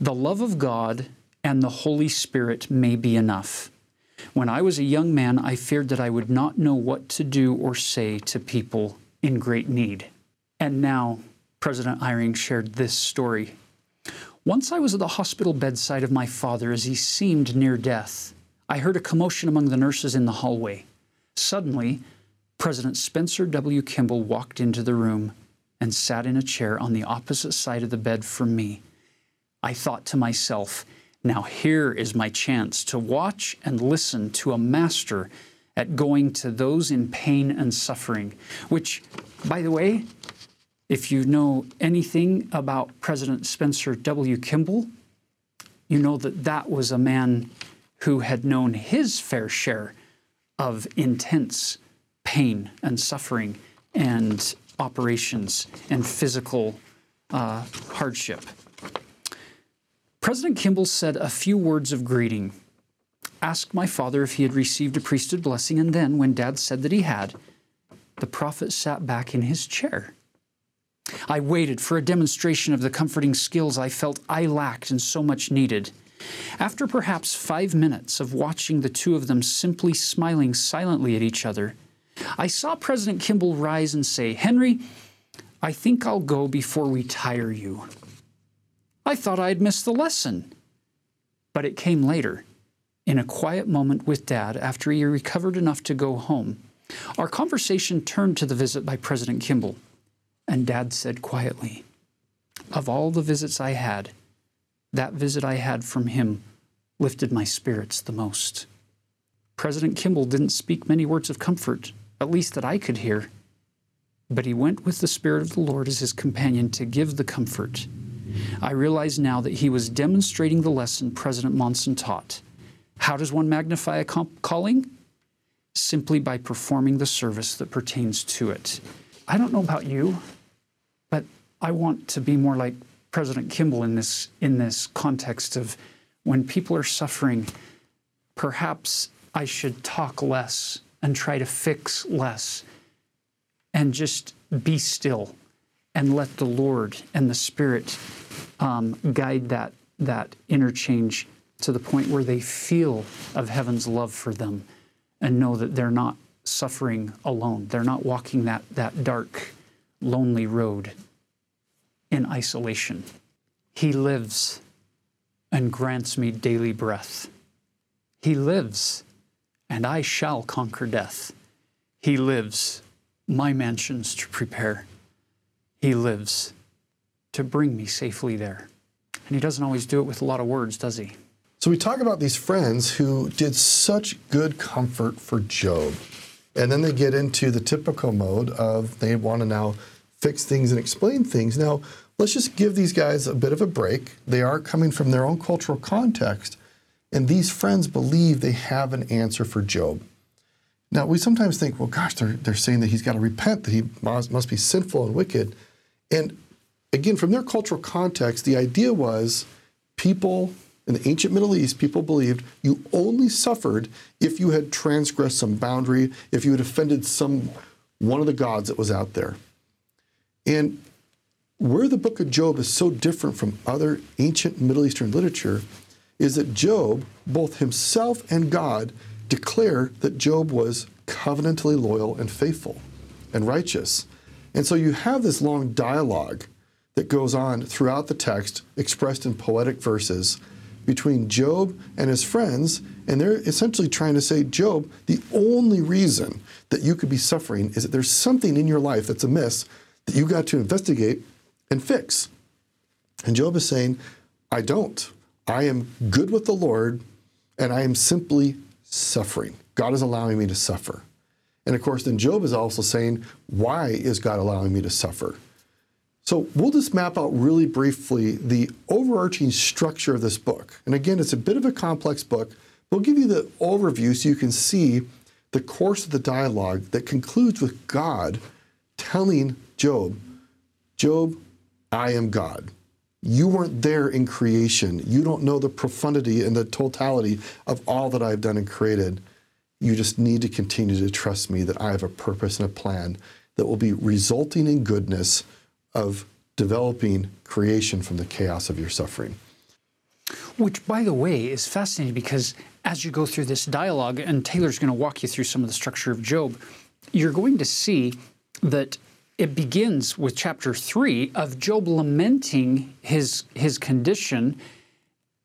The love of God and the Holy Spirit may be enough. When I was a young man, I feared that I would not know what to do or say to people in great need. And now, President Eyring shared this story. Once I was at the hospital bedside of my father as he seemed near death. I heard a commotion among the nurses in the hallway. Suddenly, President Spencer W. Kimball walked into the room and sat in a chair on the opposite side of the bed from me. I thought to myself, now here is my chance to watch and listen to a master at going to those in pain and suffering, which, by the way, if you know anything about President Spencer W. Kimball, you know that that was a man who had known his fair share of intense pain and suffering and operations and physical uh, hardship. President Kimball said a few words of greeting, asked my father if he had received a priesthood blessing, and then, when dad said that he had, the prophet sat back in his chair. I waited for a demonstration of the comforting skills I felt I lacked and so much needed. After perhaps five minutes of watching the two of them simply smiling silently at each other, I saw President Kimball rise and say, Henry, I think I'll go before we tire you. I thought I had missed the lesson. But it came later, in a quiet moment with Dad after he recovered enough to go home. Our conversation turned to the visit by President Kimball, and Dad said quietly, Of all the visits I had, that visit I had from him lifted my spirits the most. President Kimball didn't speak many words of comfort, at least that I could hear, but he went with the Spirit of the Lord as his companion to give the comfort I realize now that he was demonstrating the lesson President Monson taught. How does one magnify a calling? Simply by performing the service that pertains to it. I don't know about you, but I want to be more like President Kimball in this in this context of when people are suffering, perhaps I should talk less and try to fix less and just be still and let the Lord and the Spirit um, guide that that interchange to the point where they feel of heaven's love for them and know that they're not suffering alone. They're not walking that, that dark, lonely road in isolation. He lives and grants me daily breath. He lives, and I shall conquer death. He lives, my mansions to prepare. He lives to bring me safely there. And He doesn't always do it with a lot of words, does He? So we talk about these friends who did such good comfort for Job. And then they get into the typical mode of they want to now fix things and explain things. Now, let's just give these guys a bit of a break. They are coming from their own cultural context, and these friends believe they have an answer for Job. Now, we sometimes think, well, gosh, they're, they're saying that he's got to repent, that he must, must be sinful and wicked. And again, from their cultural context, the idea was people in the ancient Middle East, people believed you only suffered if you had transgressed some boundary, if you had offended some one of the gods that was out there. And where the book of Job is so different from other ancient Middle Eastern literature is that Job, both himself and God, declare that Job was covenantally loyal and faithful and righteous. And so you have this long dialogue that goes on throughout the text, expressed in poetic verses, between Job and his friends, and they're essentially trying to say, Job, the only reason that you could be suffering is that there's something in your life that's amiss that you got to investigate and fix. And Job is saying, I don't. I am good with the Lord, and I am simply suffering. God is allowing me to suffer. And of course, then Job is also saying, Why is God allowing me to suffer? So we'll just map out really briefly the overarching structure of this book. And again, it's a bit of a complex book. We'll give you the overview so you can see the course of the dialogue that concludes with God telling Job, Job, I am God. You weren't there in creation. You don't know the profundity and the totality of all that I've done and created. You just need to continue to trust me that I have a purpose and a plan that will be resulting in goodness of developing creation from the chaos of your suffering. Which, by the way, is fascinating because as you go through this dialogue, and Taylor's going to walk you through some of the structure of Job, you're going to see that it begins with chapter three of Job lamenting his his condition.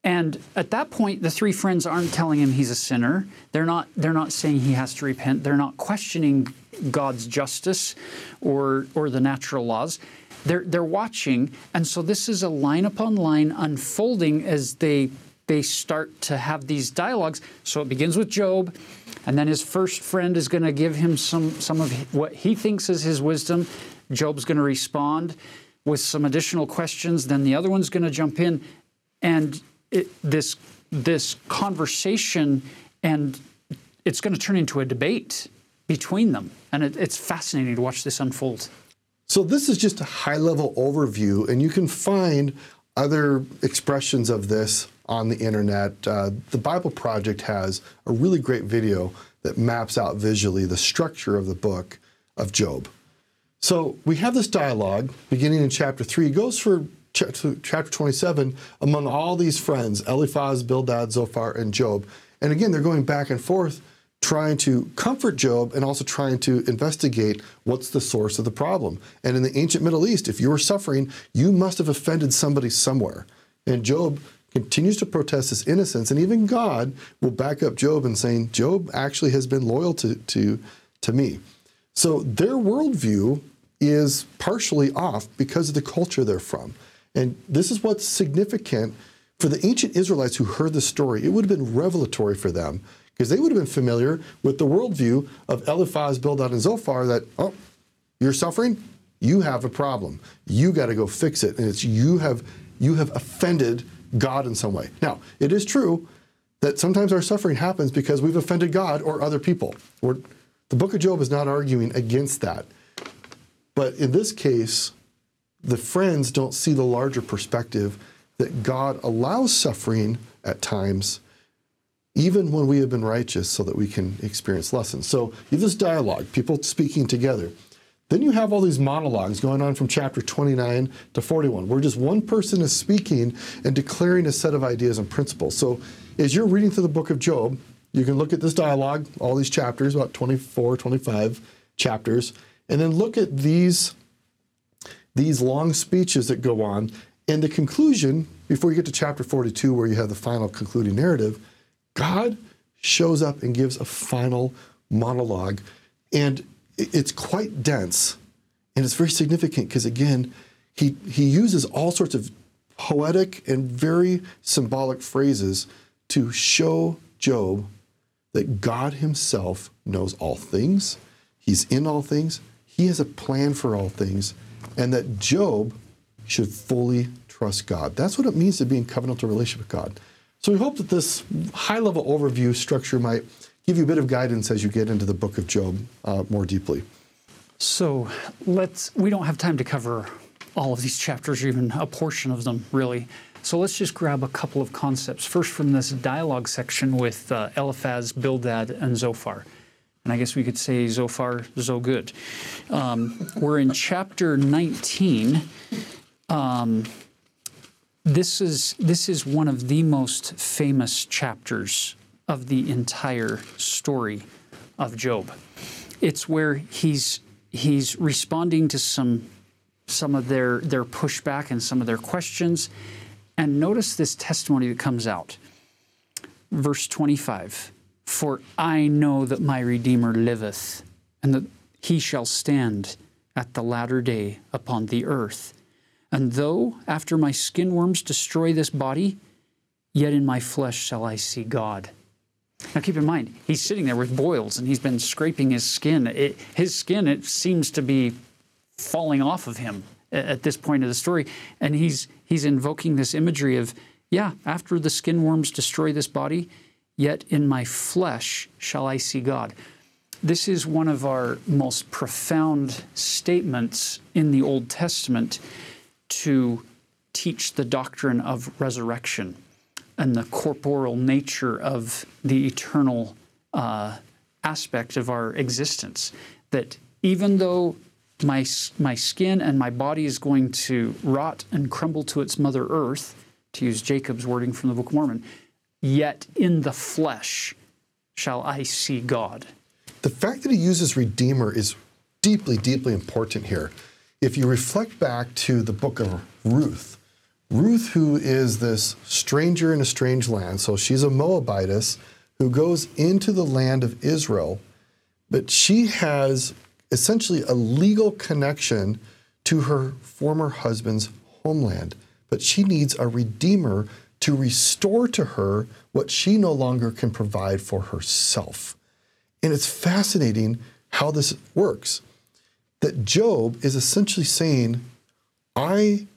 And at that point, the three friends aren't telling him he's a sinner. They're not. They're not saying he has to repent. They're not questioning God's justice or or the natural laws. They're they're watching, and so this is a line upon line unfolding as they they start to have these dialogues. So it begins with Job, and then his first friend is going to give him some some of what he thinks is his wisdom. Job's going to respond with some additional questions. Then the other one's going to jump in, and it, this this conversation and it's going to turn into a debate between them, and it, it's fascinating to watch this unfold. So this is just a high-level overview, and you can find other expressions of this on the internet. Uh, the Bible Project has a really great video that maps out visually the structure of the book of Job. So we have this dialogue beginning in chapter 3. It goes for chapter 27 among all these friends Eliphaz, Bildad, Zophar, and Job. And again, they're going back and forth trying to comfort Job and also trying to investigate what's the source of the problem. And in the ancient Middle East, if you were suffering, you must have offended somebody somewhere. And Job continues to protest his innocence, and even God will back up Job in saying, Job actually has been loyal to, to, to me. So their worldview is partially off because of the culture they're from. And this is what's significant for the ancient Israelites who heard the story. It would have been revelatory for them because they would have been familiar with the worldview of Eliphaz, Bildad, and Zophar that, oh, you're suffering? You have a problem. You got to go fix it. And it's you have you have offended God in some way. Now, it is true that sometimes our suffering happens because we've offended God or other people. We're, the book of Job is not arguing against that. But in this case, the friends don't see the larger perspective that God allows suffering at times, even when we have been righteous, so that we can experience lessons. So you have this dialogue, people speaking together. Then you have all these monologues going on from chapter 29 to 41, where just one person is speaking and declaring a set of ideas and principles. So as you're reading through the book of Job, you can look at this dialogue, all these chapters, about 24, 25 chapters, and then look at these, these long speeches that go on. And the conclusion, before you get to chapter 42, where you have the final concluding narrative, God shows up and gives a final monologue. And it's quite dense and it's very significant because, again, he, he uses all sorts of poetic and very symbolic phrases to show Job that God Himself knows all things, He's in all things, He has a plan for all things, and that Job should fully trust God. That's what it means to be in covenantal relationship with God. So we hope that this high level overview structure might give you a bit of guidance as you get into the book of Job uh, more deeply. So let's, we don't have time to cover all of these chapters, or even a portion of them, really. So let's just grab a couple of concepts. First, from this dialogue section with uh, Eliphaz, Bildad, and Zophar. And I guess we could say Zophar, so good. Um, we're in chapter 19. Um, this is this is one of the most famous chapters of the entire story of Job. It's where he's he's responding to some some of their their pushback and some of their questions And notice this testimony that comes out. Verse 25 For I know that my Redeemer liveth, and that he shall stand at the latter day upon the earth. And though after my skin worms destroy this body, yet in my flesh shall I see God. Now keep in mind, he's sitting there with boils and he's been scraping his skin. It, his skin, it seems to be falling off of him at this point of the story. And he's, he's invoking this imagery of, yeah, after the skin worms destroy this body, yet in my flesh shall I see God. This is one of our most profound statements in the Old Testament to teach the doctrine of resurrection and the corporal nature of the eternal uh, aspect of our existence. That even though my, my skin and my body is going to rot and crumble to its mother earth, to use Jacob's wording from the Book of Mormon, yet in the flesh shall I see God. The fact that he uses Redeemer is deeply, deeply important here. If you reflect back to the book of Ruth, Ruth, who is this stranger in a strange land, so she's a Moabitess who goes into the land of Israel, but she has essentially a legal connection to her former husband's homeland. But she needs a redeemer to restore to her what she no longer can provide for herself. And it's fascinating how this works. That Job is essentially saying, I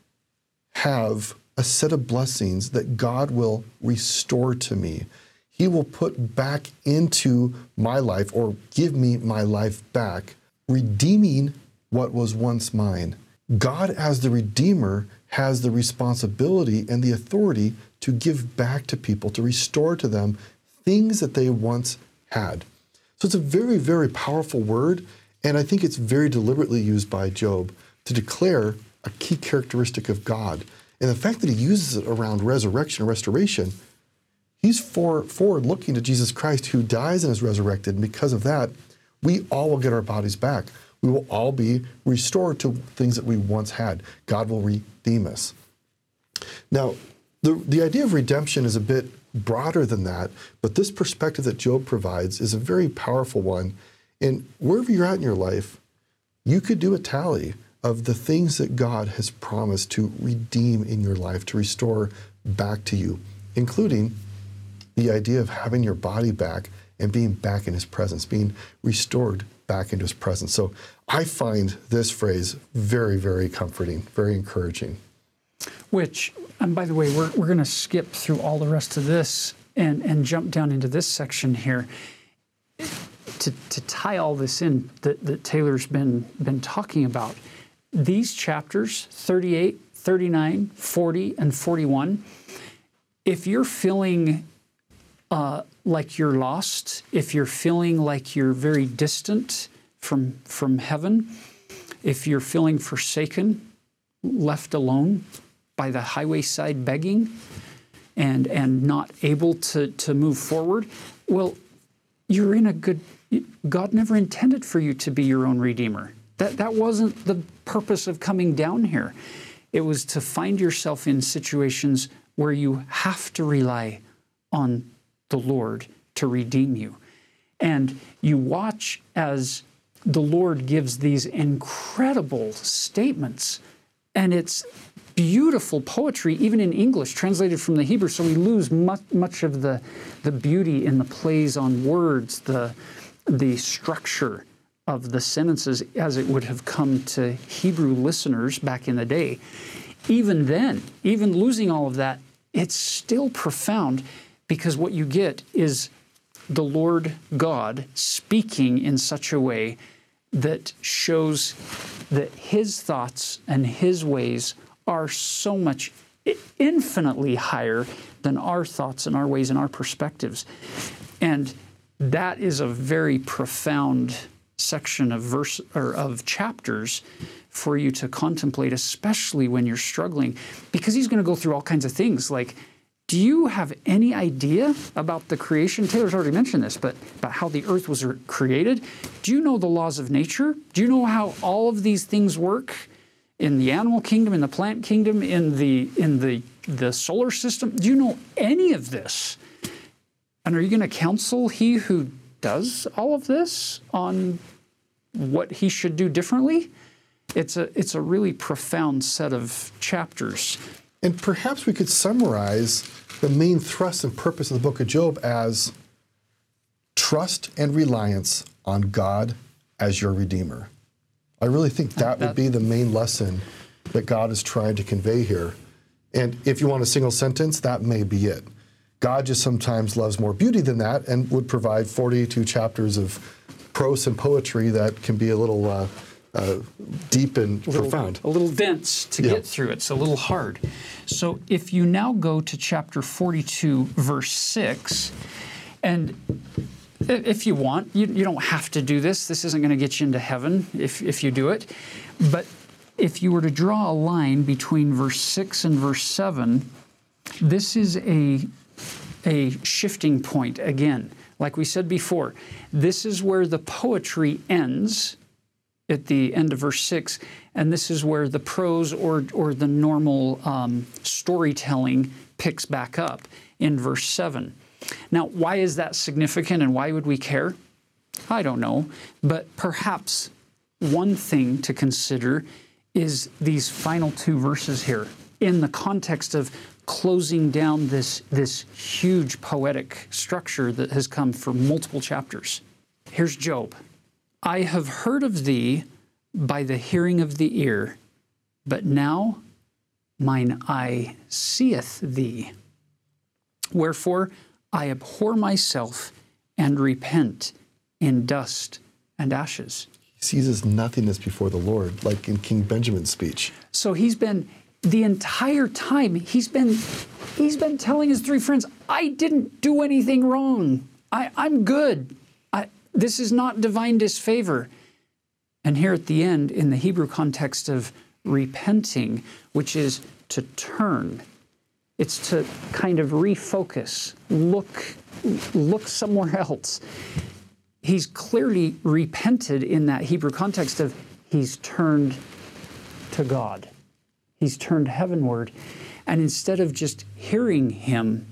have a set of blessings that God will restore to me. He will put back into my life or give me my life back redeeming what was once mine. God, as the Redeemer, has the responsibility and the authority to give back to people, to restore to them things that they once had. So it's a very, very powerful word, and I think it's very deliberately used by Job to declare a key characteristic of God. And the fact that he uses it around resurrection and restoration, he's for, forward looking to Jesus Christ who dies and is resurrected. And because of that, we all will get our bodies back. We will all be restored to things that we once had. God will redeem us. Now, the, the idea of redemption is a bit broader than that, but this perspective that Job provides is a very powerful one. And wherever you're at in your life, you could do a tally of the things that God has promised to redeem in your life, to restore back to you, including the idea of having your body back and being back in his presence, being restored back into his presence. So I find this phrase very, very comforting, very encouraging. Which, and by the way, we're, we're going to skip through all the rest of this and, and jump down into this section here. To, to tie all this in that, that Taylor's been, been talking about, these chapters 38, 39, 40, and 41, if you're feeling uh, like you're lost, if you're feeling like you're very distant from, from heaven, if you're feeling forsaken, left alone by the highway side begging, and, and not able to, to move forward, well, you're in a good. God never intended for you to be your own redeemer. That, that wasn't the purpose of coming down here. It was to find yourself in situations where you have to rely on the Lord to redeem you. And you watch as the Lord gives these incredible statements, and it's beautiful poetry, even in English, translated from the Hebrew. So we lose much, much of the, the beauty in the plays on words, the, the structure of the sentences as it would have come to Hebrew listeners back in the day. Even then, even losing all of that, it's still profound because what you get is the Lord God speaking in such a way that shows that His thoughts and His ways are so much infinitely higher than our thoughts and our ways and our perspectives. And that is a very profound section of verse or of chapters for you to contemplate, especially when you're struggling, because he's going to go through all kinds of things like do you have any idea about the creation? Taylor's already mentioned this, but about how the earth was created. Do you know the laws of nature? Do you know how all of these things work in the animal kingdom, in the plant kingdom, in the in the the solar system? Do you know any of this? And are you going to counsel he who does all of this on what he should do differently? It's a, it's a really profound set of chapters. And perhaps we could summarize the main thrust and purpose of the book of Job as trust and reliance on God as your Redeemer. I really think that, that would be the main lesson that God is trying to convey here. And if you want a single sentence, that may be it. God just sometimes loves more beauty than that and would provide 42 chapters of prose and poetry that can be a little uh, uh, deep and a little, profound. A little dense to yeah. get through. It's a little hard. So if you now go to chapter 42, verse 6, and if you want, you, you don't have to do this. This isn't going to get you into heaven if, if you do it. But if you were to draw a line between verse 6 and verse 7, this is a a shifting point again. Like we said before, this is where the poetry ends at the end of verse 6, and this is where the prose or, or the normal um, storytelling picks back up in verse 7. Now, why is that significant and why would we care? I don't know, but perhaps one thing to consider is these final two verses here in the context of closing down this, this huge poetic structure that has come for multiple chapters. Here's Job I have heard of thee by the hearing of the ear, but now mine eye seeth thee. Wherefore I abhor myself and repent in dust and ashes. He sees his nothingness before the Lord, like in King Benjamin's speech. So he's been the entire time he's been he's been telling his three friends, I didn't do anything wrong. I, I'm good. I, this is not divine disfavor. And here at the end, in the Hebrew context of repenting, which is to turn, it's to kind of refocus, look, look somewhere else. He's clearly repented in that Hebrew context of he's turned to God. He's turned heavenward. And instead of just hearing him,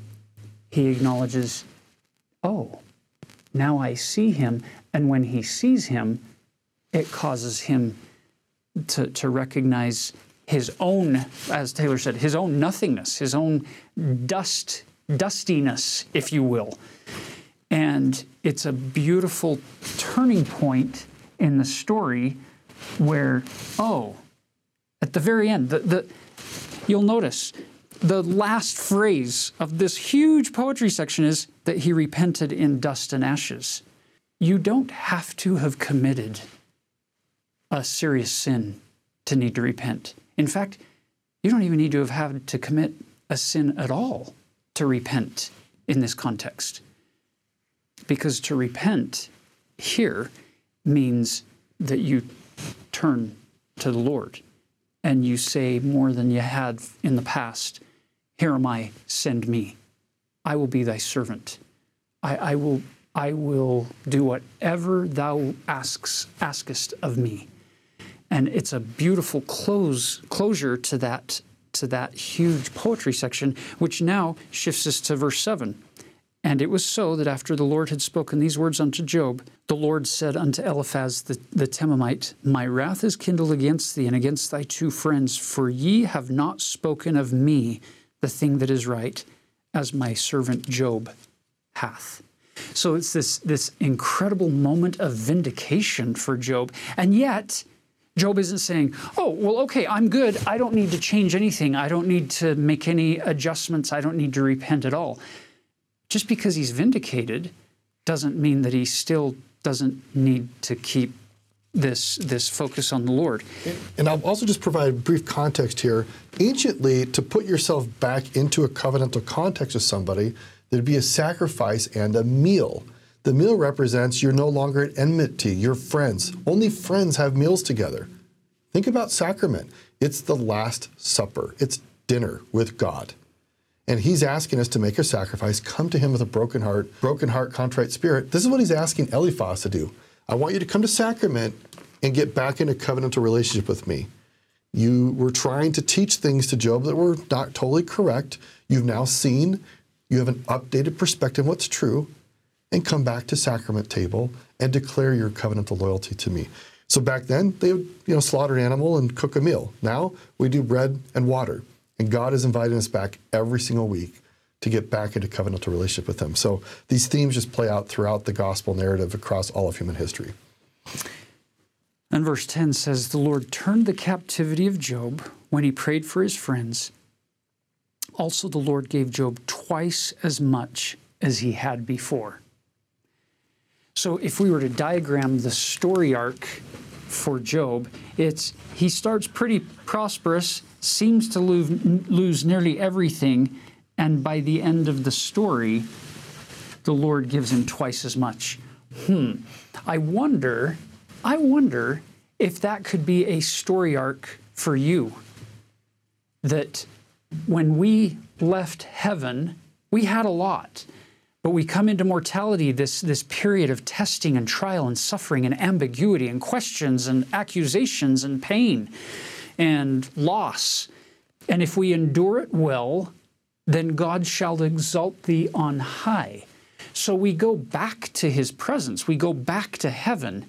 he acknowledges, oh, now I see him. And when he sees him, it causes him to, to recognize his own, as Taylor said, his own nothingness, his own dust, dustiness, if you will. And it's a beautiful turning point in the story where, oh, at the very end, the, the, you'll notice the last phrase of this huge poetry section is that he repented in dust and ashes. You don't have to have committed a serious sin to need to repent. In fact, you don't even need to have had to commit a sin at all to repent in this context. Because to repent here means that you turn to the Lord and you say more than you had in the past, Here am I, send me. I will be thy servant. I, I will, I will do whatever thou asks, askest of me. And it's a beautiful close, closure to that, to that huge poetry section, which now shifts us to verse 7. And it was so that after the Lord had spoken these words unto Job, the Lord said unto Eliphaz the, the Temanite, My wrath is kindled against thee and against thy two friends, for ye have not spoken of me the thing that is right, as my servant Job hath. So it's this, this incredible moment of vindication for Job. And yet, Job isn't saying, oh, well, okay, I'm good. I don't need to change anything. I don't need to make any adjustments. I don't need to repent at all just because he's vindicated doesn't mean that he still doesn't need to keep this this focus on the Lord. And, I'll also just provide brief context here. Anciently, to put yourself back into a covenantal context with somebody, there'd be a sacrifice and a meal. The meal represents you're no longer at enmity, you're friends. Only friends have meals together. Think about sacrament. It's the last supper. It's dinner with God. And he's asking us to make a sacrifice, come to him with a broken heart, broken heart, contrite spirit. This is what he's asking Eliphaz to do. I want you to come to sacrament and get back in a covenantal relationship with me. You were trying to teach things to Job that were not totally correct. You've now seen, you have an updated perspective what's true, and come back to sacrament table and declare your covenantal loyalty to me. So back then, they would you know slaughter an animal and cook a meal. Now we do bread and water, and God is inviting us back every single week to get back into covenantal relationship with Him. So these themes just play out throughout the gospel narrative across all of human history. And verse 10 says, The Lord turned the captivity of Job when he prayed for his friends. Also, the Lord gave Job twice as much as he had before. So, if we were to diagram the story arc for Job, it's he starts pretty prosperous, seems to lose, lose nearly everything, and by the end of the story, the Lord gives him twice as much. Hmm. I wonder I wonder if that could be a story arc for you. That when we left heaven, we had a lot, but we come into mortality, this, this period of testing and trial and suffering and ambiguity and questions and accusations and pain and loss. And if we endure it well, then God shall exalt thee on high. So we go back to his presence, we go back to heaven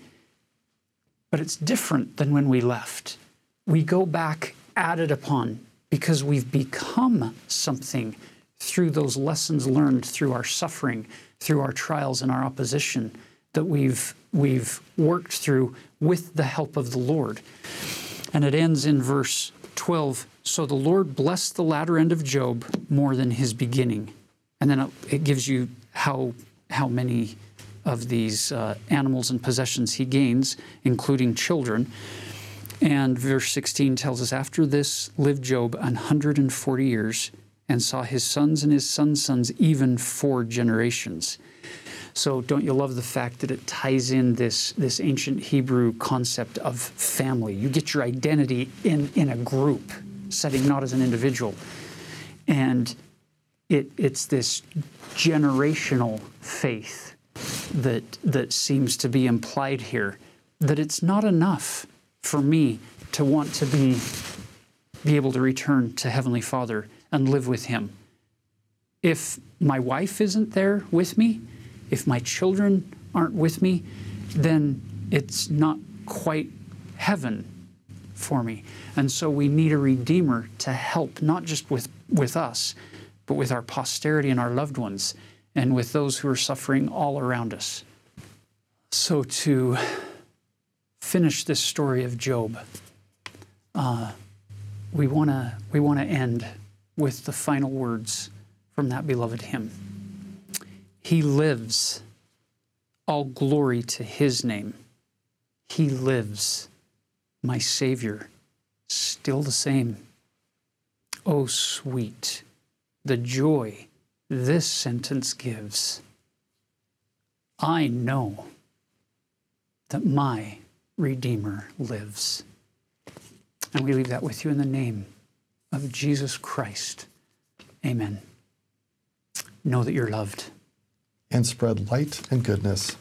but it's different than when we left. We go back added upon because we've become something through those lessons learned through our suffering, through our trials and our opposition that we've we've worked through with the help of the Lord. And it ends in verse 12. So the Lord blessed the latter end of Job more than his beginning. And then it gives you how how many of these uh, animals and possessions he gains, including children. And verse 16 tells us after this lived Job 140 years and saw his sons and his sons' sons even four generations. So don't you love the fact that it ties in this, this ancient Hebrew concept of family? You get your identity in, in a group setting, not as an individual. And it, it's this generational faith that that seems to be implied here that it's not enough for me to want to be be able to return to heavenly father and live with him if my wife isn't there with me if my children aren't with me then it's not quite heaven for me and so we need a redeemer to help not just with with us but with our posterity and our loved ones and with those who are suffering all around us. So, to finish this story of Job, uh, we want to we want to end with the final words from that beloved hymn. He lives. All glory to his name. He lives, my Savior, still the same. Oh, sweet, the joy this sentence gives I know that my Redeemer lives. And we leave that with you in the name of Jesus Christ. Amen. Know that you're loved. And spread light and goodness